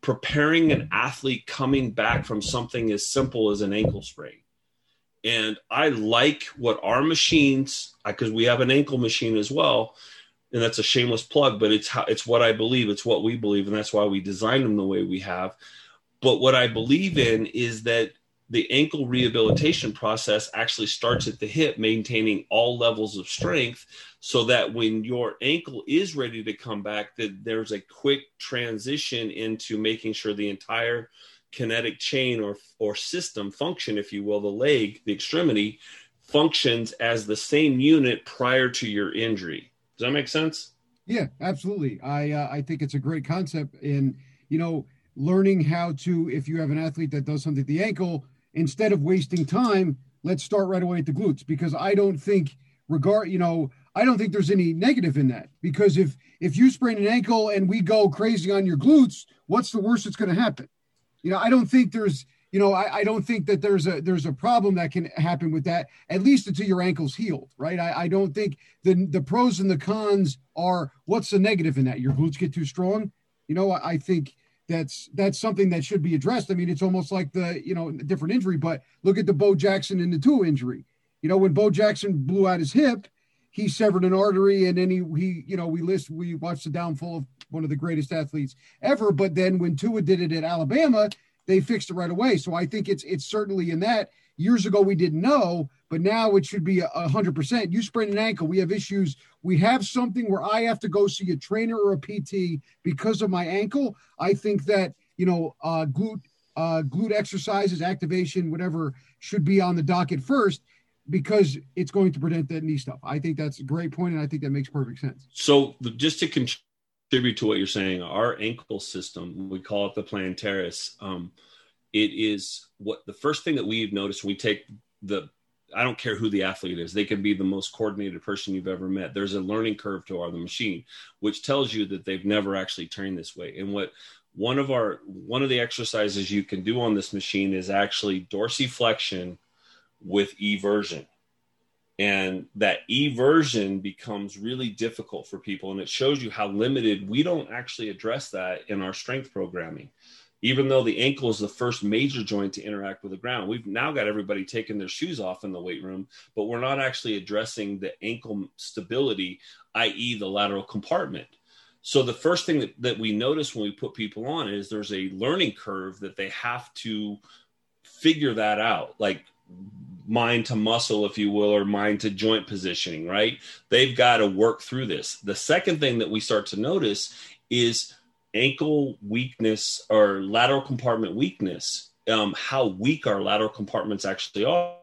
preparing an athlete coming back from something as simple as an ankle sprain. And I like what our machines, because we have an ankle machine as well, and that's a shameless plug, but it's how it's what I believe, it's what we believe, and that's why we designed them the way we have. But what I believe in is that the ankle rehabilitation process actually starts at the hip, maintaining all levels of strength so that when your ankle is ready to come back that there's a quick transition into making sure the entire kinetic chain or or system function if you will the leg the extremity functions as the same unit prior to your injury does that make sense? Yeah absolutely. I uh, i think it's a great concept. And you know learning how to if you have an athlete that does something at the ankle instead of wasting time let's start right away at the glutes. Because i don't think regard you know I don't think there's any negative in that. Because if if you sprain an ankle and we go crazy on your glutes, what's the worst that's going to happen? You know, I don't think there's you know I, I don't think that there's a there's a problem that can happen with that at least until your ankle's healed, right? I, I don't think the the pros and the cons are what's the negative in that your glutes get too strong. You know, I, I think that's that's something that should be addressed. I mean, it's almost like the you know different injury, but look at the Bo Jackson and the two injury. You know, when Bo Jackson blew out his hip, he severed an artery and then he he you know we list we watched the downfall of one of the greatest athletes ever but then when Tua did it at Alabama they fixed it right away. So I think it's it's certainly in that. Years ago we didn't know but now it should be a hundred percent. You sprain an ankle. We have issues. We have something where I have to go see a trainer or a PT because of my ankle. I think that you know uh glute uh glute exercises activation whatever should be on the docket first because it's going to prevent that knee stuff. I think that's a great point, and I think that makes perfect sense. So, just to contribute to what you're saying, our ankle system, we call it the plantaris. Um, it is what the first thing that we've noticed. We take the I don't care who the athlete is. They can be the most coordinated person you've ever met. There's a learning curve to our the machine, which tells you that they've never actually trained this way. And what one of our one of the exercises you can do on this machine is actually dorsiflexion with eversion and that eversion becomes really difficult for people and it shows you how limited we don't actually address that in our strength programming even though the ankle is the first major joint to interact with the ground. We've now got everybody taking their shoes off in the weight room, but we're not actually addressing the ankle stability, i.e., the lateral compartment. So the first thing that, that we notice when we put people on is there's a learning curve that they have to figure that out, like mind to muscle, if you will, or mind to joint positioning, right? They've got to work through this. The second thing that we start to notice is ankle weakness or lateral compartment weakness, um, how weak our lateral compartments actually are.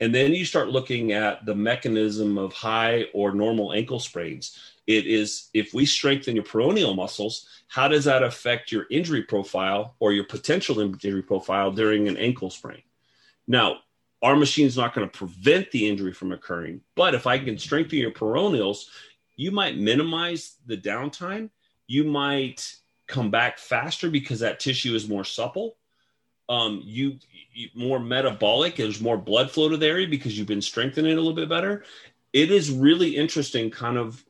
And then you start looking at the mechanism of high or normal ankle sprains. It is if we strengthen your peroneal muscles, how does that affect your injury profile or your potential injury profile during an ankle sprain? Now, our machine is not going to prevent the injury from occurring, but if I can strengthen your peroneals, you might minimize the downtime you might come back faster because that tissue is more supple. Um, you, you more metabolic. There's more blood flow to the area because you've been strengthening it a little bit better. It is really interesting, kind of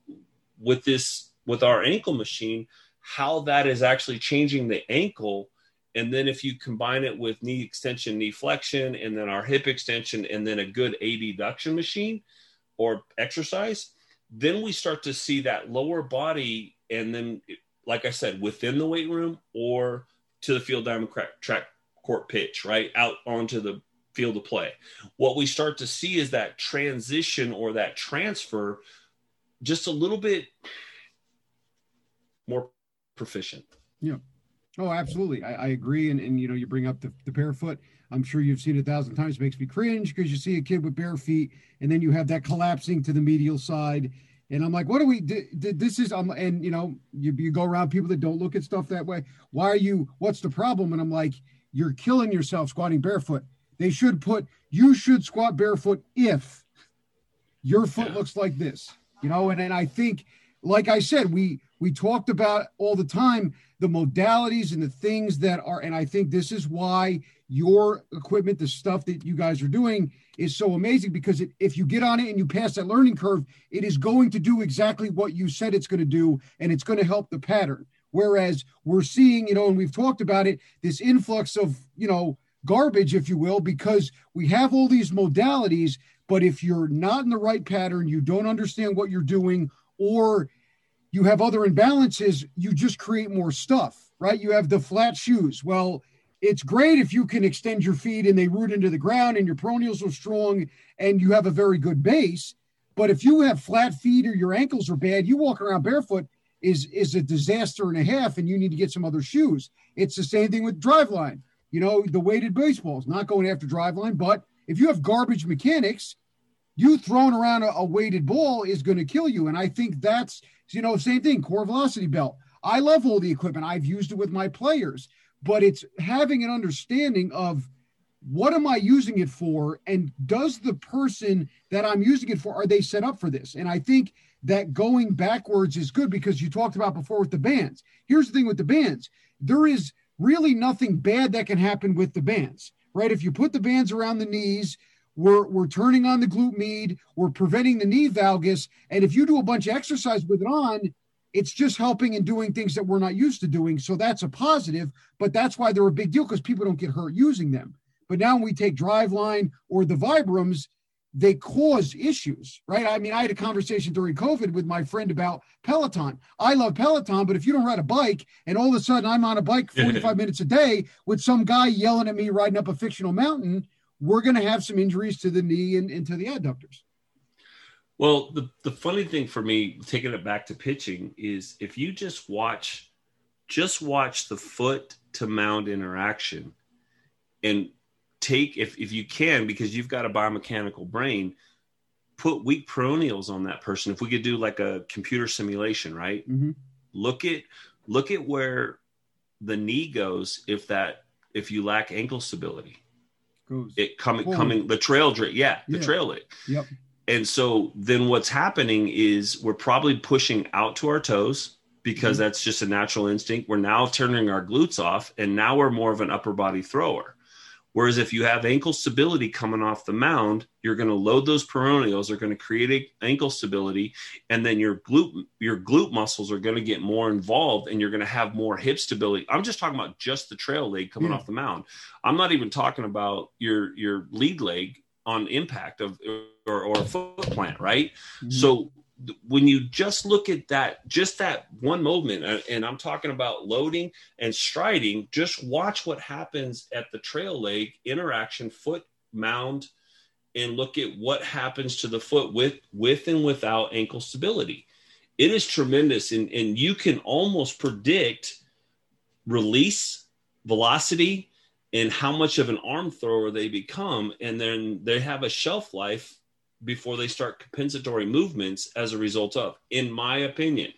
with this with our ankle machine, how that is actually changing the ankle. And then if you combine it with knee extension, knee flexion, and then our hip extension, and then a good adduction machine or exercise, then we start to see that lower body and then like I said, within the weight room or to the field diamond track court pitch, right out onto the field of play. What we start to see is that transition or that transfer just a little bit more proficient. Yeah. Oh, absolutely. I, I agree. And, and, you know, you bring up the, the barefoot. I'm sure you've seen it a thousand times. It makes me cringe because you see a kid with bare feet and then you have that collapsing to the medial side and I'm like, what do we do? This is, um, and you know, you, you go around people that don't look at stuff that way. Why are you, what's the problem? And I'm like, you're killing yourself squatting barefoot. They should put, you should squat barefoot if your foot yeah. looks like this, you know? And, and I think, like I said, we, we talked about all the time the modalities and the things that are, and I think this is why your equipment, the stuff that you guys are doing, is so amazing because it, if you get on it and you pass that learning curve, it is going to do exactly what you said it's going to do, and it's going to help the pattern. Whereas we're seeing, you know, and we've talked about it, this influx of, you know, garbage, if you will, because we have all these modalities, but if you're not in the right pattern, you don't understand what you're doing, or you have other imbalances, you just create more stuff, right? You have the flat shoes. Well, it's great if you can extend your feet and they root into the ground and your peroneals are strong and you have a very good base. But if you have flat feet or your ankles are bad, you walk around barefoot is is a disaster and a half, and you need to get some other shoes. It's the same thing with driveline. You know, the weighted baseballs, not going after driveline, but if you have garbage mechanics, you throwing around a, a weighted ball is going to kill you. And I think that's you know, same thing, core velocity belt. I love all the equipment. I've used it with my players, but it's having an understanding of what am I using it for? And does the person that I'm using it for, are they set up for this? And I think that going backwards is good because you talked about before with the bands. Here's the thing with the bands there is really nothing bad that can happen with the bands, right? If you put the bands around the knees, we're, we're turning on the glute med, we're preventing the knee valgus. And if you do a bunch of exercise with it on, it's just helping and doing things that we're not used to doing. So that's a positive, but that's why they're a big deal because people don't get hurt using them. But now when we take Driveline or the Vibrams, they cause issues, right? I mean, I had a conversation during COVID with my friend about Peloton. I love Peloton, but if you don't ride a bike and all of a sudden I'm on a bike 45 minutes a day with some guy yelling at me riding up a fictional mountain, we're going to have some injuries to the knee and, and to the adductors. Well, the, the funny thing for me, taking it back to pitching, is if you just watch, just watch the foot to mound interaction and take, if, if you can, because you've got a biomechanical brain, put weak peroneals on that person. If we could do like a computer simulation, right? Mm-hmm. Look at, look at where the knee goes if that, if you lack ankle stability goes it coming forward. coming the trail drip yeah the yeah. trail it yep and so then what's happening is we're probably pushing out to our toes because mm-hmm. that's just a natural instinct we're now turning our glutes off and now we're more of an upper body thrower Whereas if you have ankle stability coming off the mound, you're going to load those peroneals, are going to create ankle stability, and then your glute your glute muscles are going to get more involved, and you're going to have more hip stability. I'm just talking about just the trail leg coming yeah. off the mound. I'm not even talking about your your lead leg on impact of or, or a foot plant, right? Mm-hmm. So when you just look at that, just that one movement, uh, and I'm talking about loading and striding, just watch what happens at the trail leg interaction, foot mound, and look at what happens to the foot with with and without ankle stability. It is tremendous, and, and you can almost predict release, velocity, and how much of an arm thrower they become, and then they have a shelf life before they start compensatory movements as a result of, in my opinion.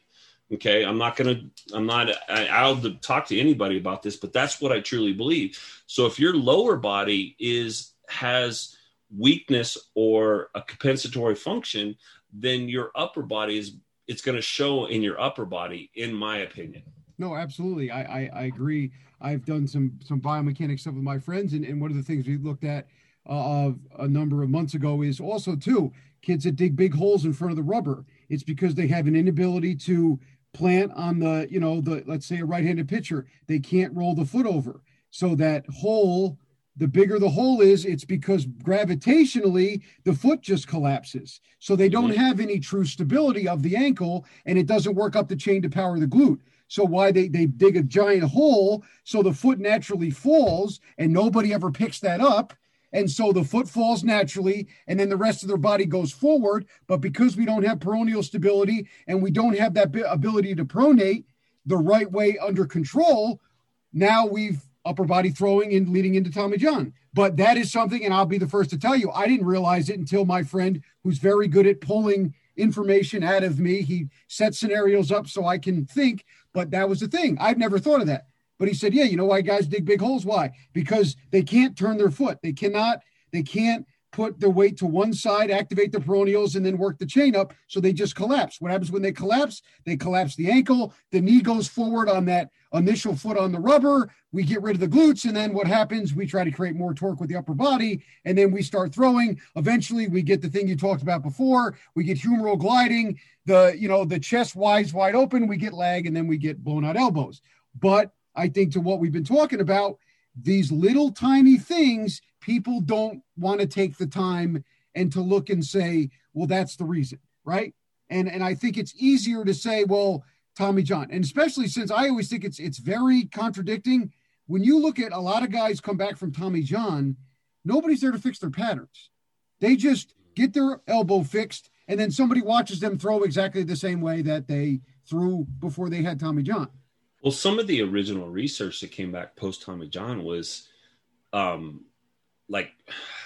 Okay, I'm not gonna, I'm not, I, I'll talk to anybody about this, but that's what I truly believe. So if your lower body is has weakness or a compensatory function, then your upper body is it's going to show in your upper body, in my opinion. No, absolutely, I, I, I agree. I've done some some biomechanics stuff with my friends, and, and one of the things we looked at uh, a number of months ago is also too kids that dig big holes in front of the rubber. It's because they have an inability to plant on the you know the let's say a right-handed pitcher they can't roll the foot over so that hole the bigger the hole is it's because gravitationally the foot just collapses so they don't mm-hmm. have any true stability of the ankle and it doesn't work up the chain to power the glute so why they, they dig a giant hole so the foot naturally falls and nobody ever picks that up and so the foot falls naturally, and then the rest of their body goes forward. But because we don't have peroneal stability and we don't have that ability to pronate the right way under control, now we've upper body throwing and leading into Tommy John. But that is something, and I'll be the first to tell you, I didn't realize it until my friend, who's very good at pulling information out of me, he sets scenarios up so I can think. But that was the thing. I've never thought of that. But he said, yeah, you know why guys dig big holes? Why? Because they can't turn their foot. They cannot, they can't put their weight to one side, activate the peroneals, and then work the chain up. So they just collapse. What happens when they collapse? They collapse the ankle. The knee goes forward on that initial foot on the rubber. We get rid of the glutes. And then what happens? We try to create more torque with the upper body. And then we start throwing. Eventually, we get the thing you talked about before. We get humeral gliding. The, you know, the chest wide, wide open. We get lag and then we get blown out elbows. But I think, to what we've been talking about, these little tiny things, people don't want to take the time and to look and say, well, that's the reason, right? And and I think it's easier to say, well, Tommy John, and especially since I always think it's it's very contradicting. When you look at a lot of guys come back from Tommy John, nobody's there to fix their patterns. They just get their elbow fixed, and then somebody watches them throw exactly the same way that they threw before they had Tommy John. Well, some of the original research that came back post Tommy John was, um, like,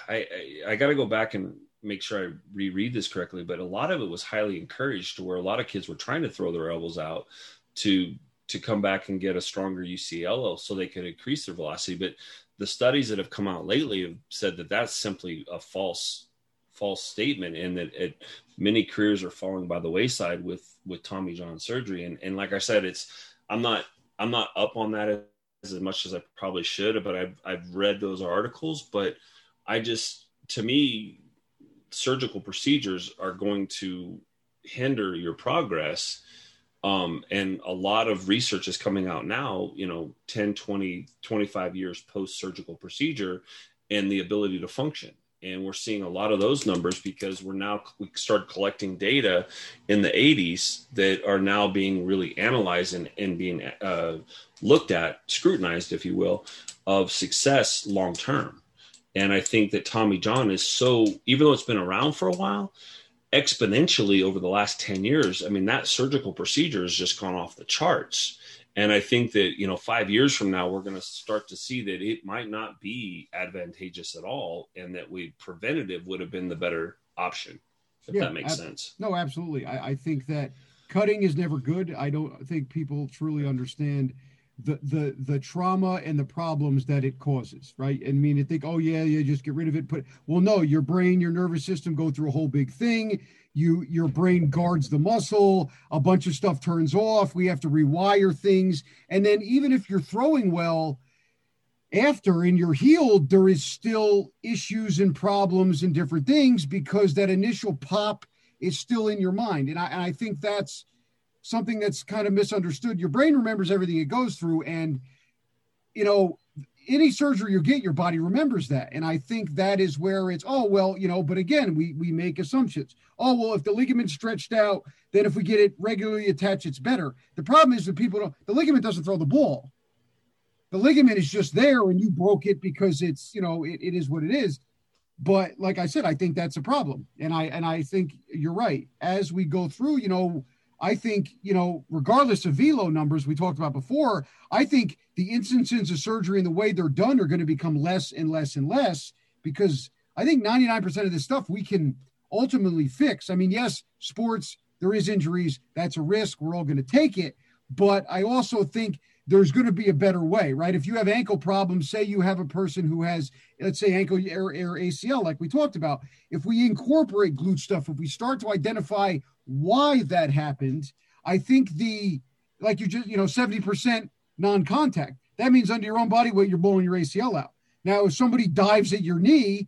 I I, I got to go back and make sure I reread this correctly, but a lot of it was highly encouraged to where a lot of kids were trying to throw their elbows out to to come back and get a stronger UCL so they could increase their velocity. But the studies that have come out lately have said that that's simply a false false statement and that it, many careers are falling by the wayside with with Tommy John surgery. And and like I said, it's I'm not I'm not up on that as, as much as I probably should, but I've I've read those articles. But I just to me, surgical procedures are going to hinder your progress. Um, and a lot of research is coming out now, you know, 10, 20, 25 years post surgical procedure and the ability to function and we're seeing a lot of those numbers because we're now we started collecting data in the 80s that are now being really analyzed and, and being uh, looked at scrutinized if you will of success long term. And i think that tommy john is so even though it's been around for a while exponentially over the last 10 years i mean that surgical procedure has just gone off the charts and I think that, you know, five years from now, we're going to start to see that it might not be advantageous at all and that we preventative would have been the better option, if yeah, that makes ab- sense. No, absolutely. I, I think that cutting is never good. I don't think people truly understand the the the trauma and the problems that it causes, right? And I mean, you think, oh yeah, yeah, just get rid of it. But well, no, your brain, your nervous system go through a whole big thing you your brain guards the muscle a bunch of stuff turns off we have to rewire things and then even if you're throwing well after and you're healed, there is still issues and problems and different things because that initial pop is still in your mind. And I, and I think that's something that's kind of misunderstood. Your brain remembers everything it goes through. And, you know, any surgery you get, your body remembers that. And I think that is where it's, oh, well, you know, but again, we, we make assumptions. Oh, well, if the ligament's stretched out, then if we get it regularly attached, it's better. The problem is that people don't, the ligament doesn't throw the ball the ligament is just there and you broke it because it's you know it, it is what it is but like i said i think that's a problem and i and i think you're right as we go through you know i think you know regardless of velo numbers we talked about before i think the instances of surgery and the way they're done are going to become less and less and less because i think 99% of this stuff we can ultimately fix i mean yes sports there is injuries that's a risk we're all going to take it but i also think there's going to be a better way, right? If you have ankle problems, say you have a person who has, let's say, ankle or, or ACL, like we talked about, if we incorporate glute stuff, if we start to identify why that happened, I think the, like you just, you know, 70% non contact, that means under your own body weight, you're blowing your ACL out. Now, if somebody dives at your knee,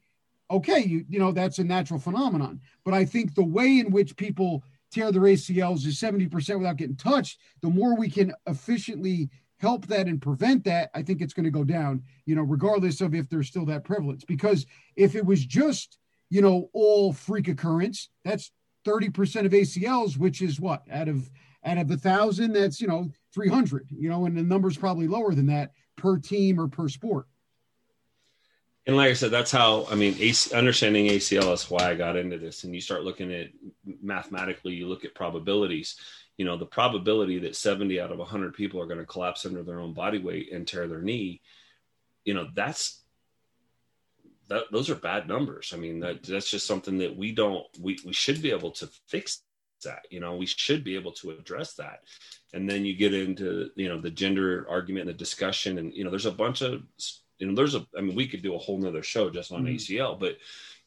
okay, you, you know, that's a natural phenomenon. But I think the way in which people tear their ACLs is 70% without getting touched, the more we can efficiently help that and prevent that, I think it's going to go down, you know, regardless of if there's still that prevalence. Because if it was just, you know, all freak occurrence, that's 30% of ACLs, which is what out of out of a thousand, that's you know 300, you know, and the number's probably lower than that per team or per sport. And like I said, that's how I mean, AC, understanding ACL is why I got into this. And you start looking at mathematically, you look at probabilities you know the probability that 70 out of 100 people are going to collapse under their own body weight and tear their knee you know that's that those are bad numbers. I mean that that's just something that we don't we, we should be able to fix that you know we should be able to address that. And then you get into you know the gender argument and the discussion and you know there's a bunch of you know there's a i mean we could do a whole nother show just on mm-hmm. acl but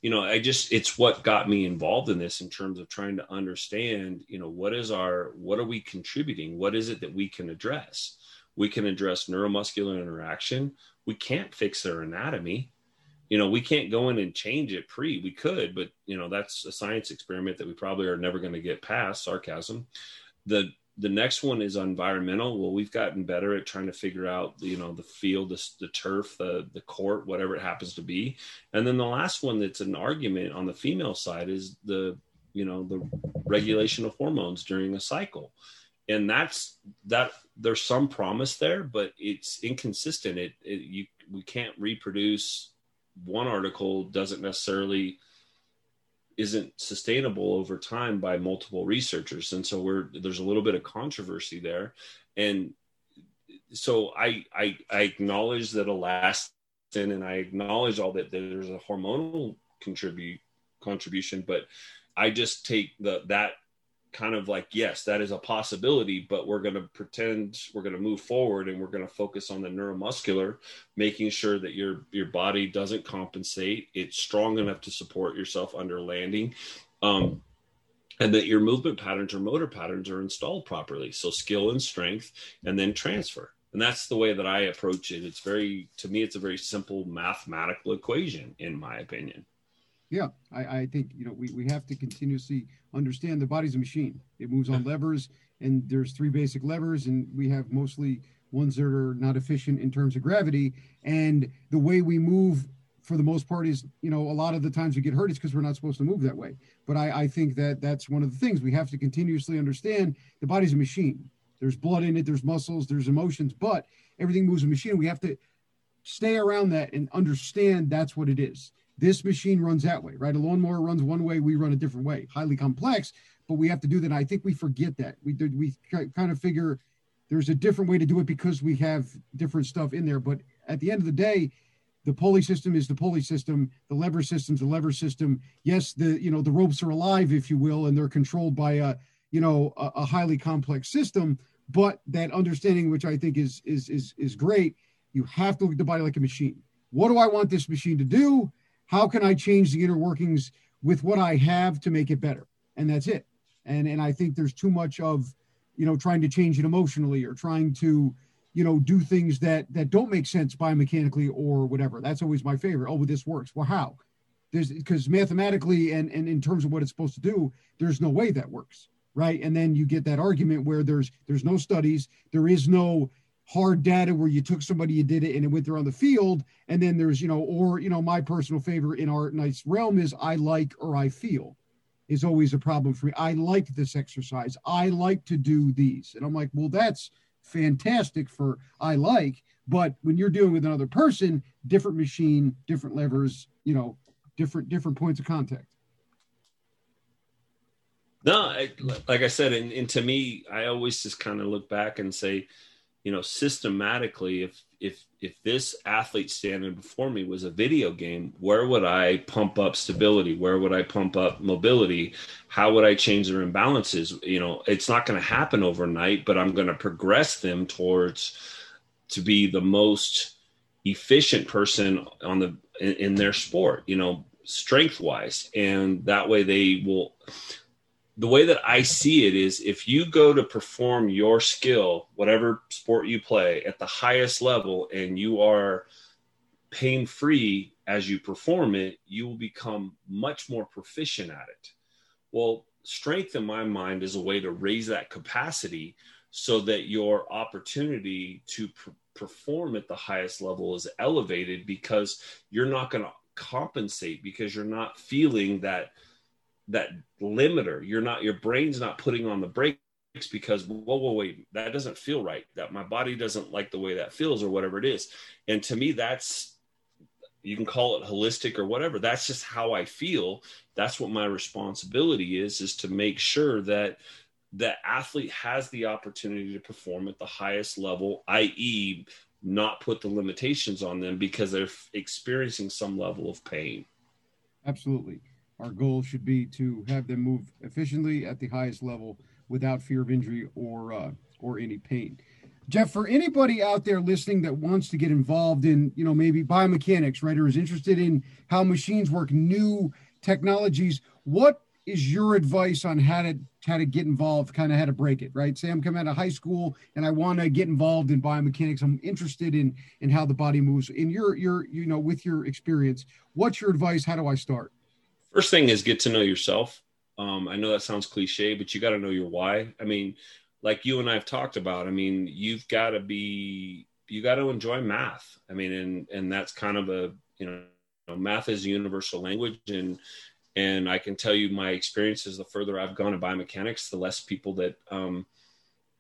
you know i just it's what got me involved in this in terms of trying to understand you know what is our what are we contributing? What is it that we can address? We can address neuromuscular interaction. We can't fix their anatomy you know we can't go in and change it pre we could but you know that's a science experiment that we probably are never going to get past sarcasm the the next one is environmental. Well, we've gotten better at trying to figure out, you know, the field, the, the turf, the the court, whatever it happens to be. And then the last one that's an argument on the female side is the, you know, the regulation of hormones during a cycle. And that's that. There's some promise there, but it's inconsistent. It, it you we can't reproduce. One article doesn't necessarily isn't sustainable over time by multiple researchers. And so we're there's a little bit of controversy there. And so i i, I acknowledge that relaxin and i acknowledge all that there's a hormonal contribute contribution but i just take the that kind of like yes that is a possibility but we're going to pretend we're going to move forward and we're going to focus on the neuromuscular making sure that your your body doesn't compensate. It's strong enough to support yourself under landing um, and that your movement patterns or motor patterns are installed properly. So skill and strength and then transfer. And that's the way that i approach it. It's very to me it's a very simple mathematical equation in my opinion yeah, I, I think you know we, we have to continuously understand the body's a machine. It moves on levers, and there's three basic levers, and we have mostly ones that are not efficient in terms of gravity. And the way we move, for the most part, is you know a lot of the times we get hurt is because we're not supposed to move that way. But I, I think that that's one of the things we have to continuously understand. The body's a machine. There's blood in it. There's muscles. There's emotions. But everything moves a machine. We have to stay around that and understand that's what it is this machine runs that way, right? A lawnmower runs one way, we run a different way. Highly complex, but we have to do that. I think we forget that. We we kind of figure there's a different way to do it because we have different stuff in there. But at the end of the day, the pulley system is the pulley system. The lever system's the lever system. Yes, the you know the ropes are alive, if you will, and they're controlled by a you know a, a highly complex system. But that understanding, which I think is is is is great, you have to look at the body like a machine. What do I want this machine to do? How can I change the inner workings with what I have to make it better? And that's it. And and I think there's too much of, you know, trying to change it emotionally or trying to, you know, do things that that don't make sense biomechanically or whatever. That's always my favorite. Oh, well, this works. Well, how? There's because mathematically and and in terms of what it's supposed to do, there's no way that works, right? And then you get that argument where there's there's no studies, there is no hard data where you took somebody, you did it, and it went there on the field, and then there's you know, or you know, my personal favorite in our nice realm is I like or I feel is always a problem for me. I like this exercise. I like to do these. And I'm like, well, that's fantastic for I like, but when you're dealing with another person, different machine, different levers, you know, different different points of contact. No, I, like I said, and, and to me, I always just kind of look back and say, you know, systematically, if if if this athlete standing before me was a video game, where would I pump up stability? Where would I pump up mobility? How would I change their imbalances? You know, it's not going to happen overnight, but I'm going to progress them towards to be the most efficient person on the in, in their sport. You know, strength wise, and that way they will the way that I see it is if you go to perform your skill, whatever sport you play, at the highest level and you are pain free as you perform it, you will become much more proficient at it. Well, strength in my mind is a way to raise that capacity so that your opportunity to pr- perform at the highest level is elevated because you're not going to compensate because you're not feeling that that limiter. You're not your brain's not putting on the brakes because whoa, whoa, wait, that doesn't feel right. That my body doesn't like the way that feels or whatever it is. And to me, that's you can call it holistic or whatever. That's just how I feel. That's what my responsibility is, is to make sure that that athlete has the opportunity to perform at the highest level, i.e., not put the limitations on them because they're experiencing some level of pain. Absolutely our goal should be to have them move efficiently at the highest level without fear of injury or uh, or any pain. Jeff, for anybody out there listening that wants to get involved in, you know, maybe biomechanics, right, or is interested in how machines work, new technologies, what is your advice on how to how to get involved, kind of how to break it, right? Say I'm coming out of high school and I want to get involved in biomechanics. I'm interested in in how the body moves. In your your you know with your experience, what's your advice? How do I start? First thing is get to know yourself. Um, I know that sounds cliche, but you got to know your why. I mean, like you and I have talked about, I mean, you've got to be, you got to enjoy math. I mean, and, and that's kind of a, you know, math is a universal language and, and I can tell you my experiences, the further I've gone in biomechanics, the less people that, um,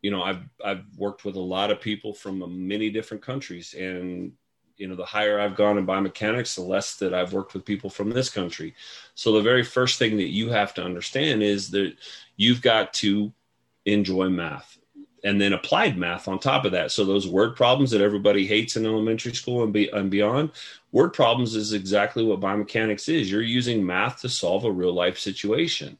you know, I've, I've worked with a lot of people from many different countries and you know the higher i've gone in biomechanics the less that i've worked with people from this country. So the very first thing that you have to understand is that you've got to enjoy math and then applied math on top of that. So those word problems that everybody hates in elementary school and, be, and beyond word problems is exactly what biomechanics is. You're using math to solve a real life situation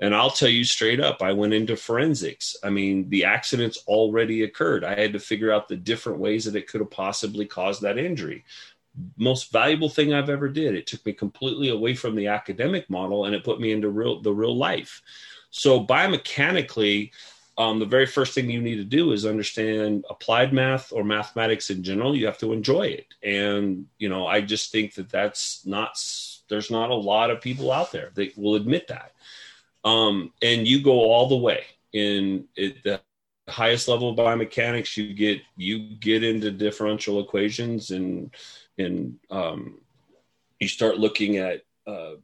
and I'll tell you straight up, I went into forensics. I mean, the accident's already occurred. I had to figure out the different ways that it could have possibly caused that injury. Most valuable thing I've ever did. It took me completely away from the academic model and it put me into real the real life. So biomechanically, um, the very first thing you need to do is understand applied math or mathematics in general. You have to enjoy it, and you know, I just think that that's not. There's not a lot of people out there that will admit that um, and you go all the way in the highest level of biomechanics. You get you get into differential equations and and um, you start looking at uh,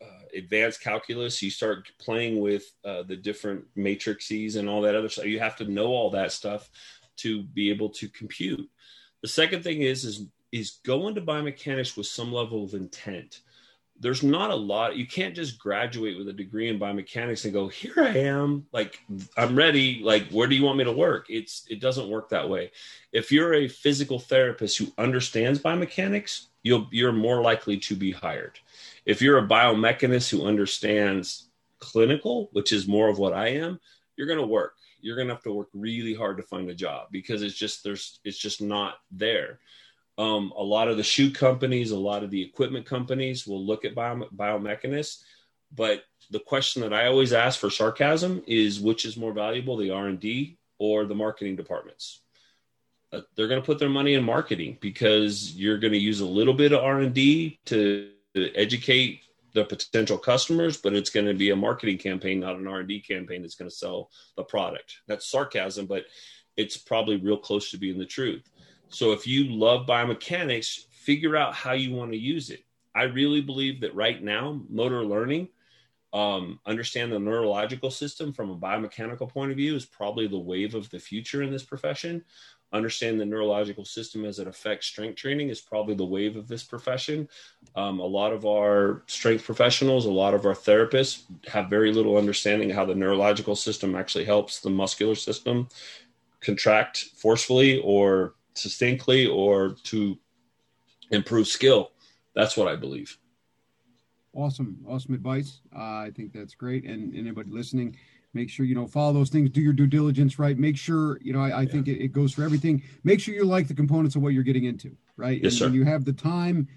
uh, advanced calculus. You start playing with uh, the different matrices and all that other stuff. You have to know all that stuff to be able to compute. The second thing is is is go into biomechanics with some level of intent there's not a lot you can't just graduate with a degree in biomechanics and go here i am like i'm ready like where do you want me to work? It's it doesn't work that way. If you're a physical therapist who understands biomechanics you'll you're more likely to be hired. If you're a biomechanist who understands clinical which is more of what i am you're going to work. You're going to have to work really hard to find a job because it's just there's it's just not there um, a lot of the shoe companies, a lot of the equipment companies will look at bio, biomechanists, but the question that I always ask for sarcasm is which is more valuable, the R and D or the marketing departments? uh, they're going to put their money in marketing because you're going to use a little bit of r&d to educate the potential customers but it's going to be a marketing campaign not an r&d campaign that's going to sell the product that's sarcasm but it's probably real close to being the truth so if you love biomechanics figure out how you want to use it i really believe that right now motor learning um, understand the neurological system from a biomechanical point of view is probably the wave of the future in this profession understand the neurological system as it affects strength training is probably the wave of this profession. Um, a lot of our strength professionals, a lot of our therapists have very little understanding how the neurological system actually helps the muscular system contract forcefully or succinctly or to improve skill. That's what I believe. Awesome, awesome advice. Uh, I think that's great. And anybody listening, make sure you know follow those things do your due diligence right make sure you know i, I yeah. think it, it, goes for everything make sure you like the components of what you're getting into right yes, and sir. you have the time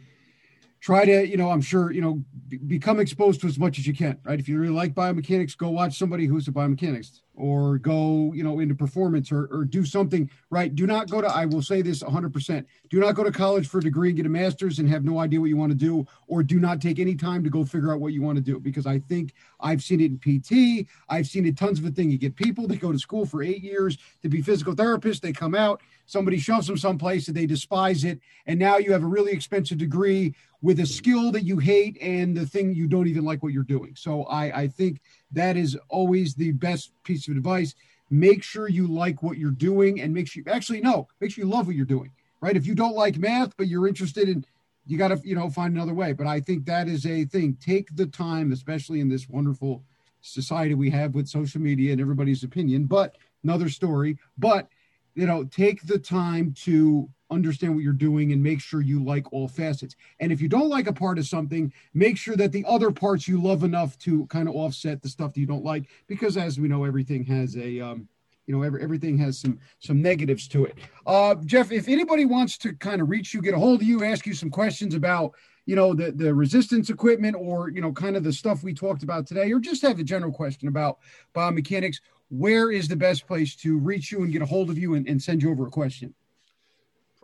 try to you know i'm sure you know b- become exposed to as much as you can right? If you really like biomechanics go watch somebody who's a biomechanist or go you know into performance or, or do something right? Do not go to i will say this 100% do not go to college for a degree get a master's and have no idea what you want to do or do not take any time to go figure out what you want to do because i think i've seen it in pt i've seen it tons of a thing. You get people that go to school for eight years to be physical therapists they come out somebody shoves them someplace and they despise it and now you have a really expensive degree with a skill that you hate and the thing you don't even like what you're doing. So i i think that is always the best piece of advice. Make sure you like what you're doing and make sure actually no make sure you love what you're doing right? If you don't like math but you're interested in you got to you know find another way. But i think that is a thing. Take the time especially in this wonderful society we have with social media and everybody's opinion but another story but you know, take the time to understand what you're doing and make sure you like all facets. And if you don't like a part of something, make sure that the other parts you love enough to kind of offset the stuff that you don't like, because as we know, everything has a, um, you know, every, everything has some some negatives to it. Uh, Jeff, if anybody wants to kind of reach you, get a hold of you, ask you some questions about, you know, the the resistance equipment or you know, kind of the stuff we talked about today, or just have a general question about biomechanics, where is the best place to reach you and get a hold of you and, and send you over a question?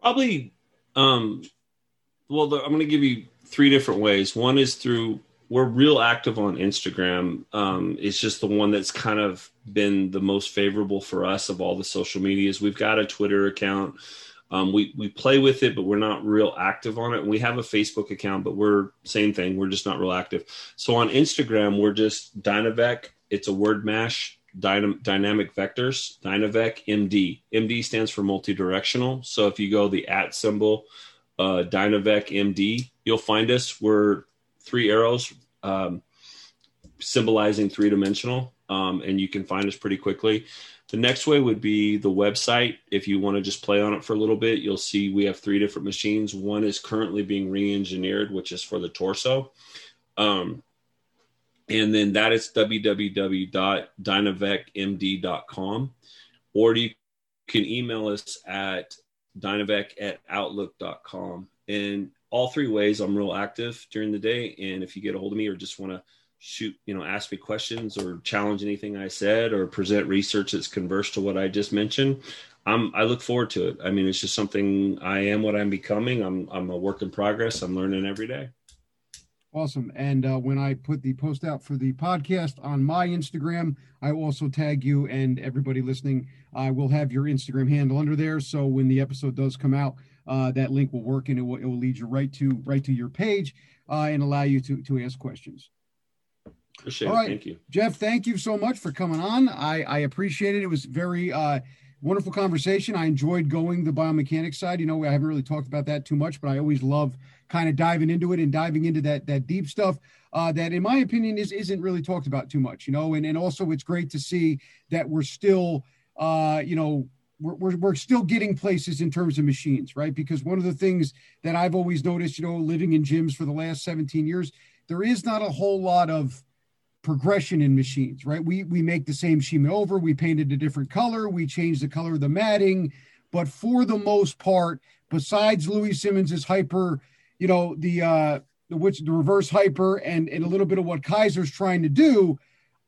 Probably, um, well, the, I'm going to give you three different ways. One is through we're real active on Instagram. Um, it's just the one that's kind of been the most favorable for us of all the social medias. We've got a Twitter account. Um, we we play with it, but we're not real active on it. We have a Facebook account, but we're same thing. We're just not real active. So on Instagram, we're just DynaVec. It's a word mash dynam- dynamic vectors, DynaVec MD. MD stands for multi-directional. So if you go the at symbol, uh, DynaVec MD, you'll find us. We're three arrows um, symbolizing three-dimensional, um, and you can find us pretty quickly. The next way would be the website. If you want to just play on it for a little bit, you'll see we have three different machines. One is currently being re-engineered, which is for the torso. Um, and then that is www.dynavecmd.com or you can email us at dynavec at outlook.com and all three ways i'm real active during the day. And if you get a hold of me or just want to shoot you know ask me questions or challenge anything i said or present research that's converse to what i just mentioned i'm i look forward to it. I mean it's just something i am what i'm becoming. I'm i'm a work in progress. I'm learning every day Awesome. And uh, when I put the post out for the podcast on my Instagram, I will also tag you and everybody listening. I will have your Instagram handle under there. So when the episode does come out, uh, that link will work and it will, it will lead you right to right to your page uh, and allow you to to ask questions. Appreciate All right. Thank you. Jeff, thank you so much for coming on. I, I appreciate it. It was very uh, wonderful conversation. I enjoyed going the biomechanics side. You know, I haven't really talked about that too much, but I always love – kind of diving into it and diving into that that deep stuff uh, that, in my opinion, is isn't really talked about too much. You know, and and also it's great to see that we're still, uh, you know. We're, we're, we're still getting places in terms of machines, right? Because one of the things that I've always noticed, you know, living in gyms for the last 17 years, there is not a whole lot of progression in machines, right? We we make the same Shima over, we painted a different color, we change the color of the matting, but for the most part, besides Louie Simmons's hyper you know the uh the which the reverse hyper and and a little bit of what Keiser's trying to do.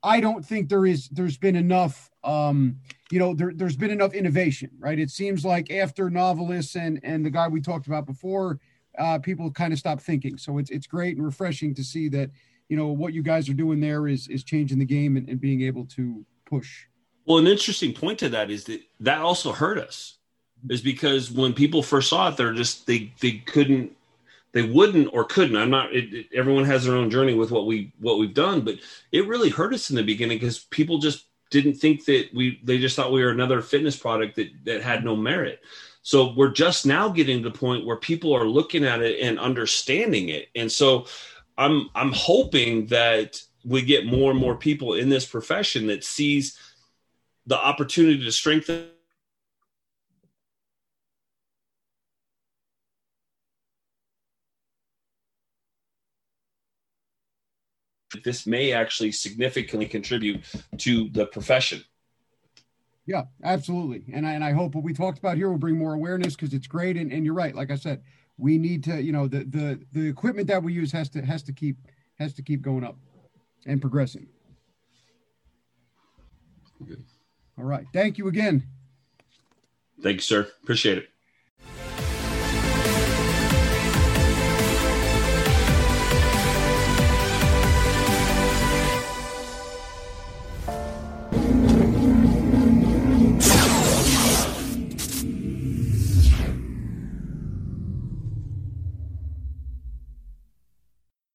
I don't think there is there's been enough um, you know there, there's been enough innovation right it seems like after Nautilus and and the guy we talked about before uh, people kind of stop thinking so it's it's great and refreshing to see that you know what you guys are doing there is is changing the game and, and being able to push. Well an interesting point to that is that that also hurt us is because when people first saw it they're just they they couldn't they wouldn't or couldn't. I'm not it, it, everyone has their own journey with what we what we've done but it really hurt us in the beginning because people just didn't think that we they just thought we were another fitness product that that had no merit. So we're just now getting to the point where people are looking at it and understanding it. And so i'm i'm hoping that we get more and more people in this profession that sees the opportunity to strengthen this may actually significantly contribute to the profession. Yeah, absolutely. And I, and I hope what we talked about here will bring more awareness because it's great. And, and you're right. Like I said, we need to, you know, the, the, the equipment that we use has to, has to keep, has to keep going up and progressing. Good. All right. Thank you again. Thank you, sir. Appreciate it.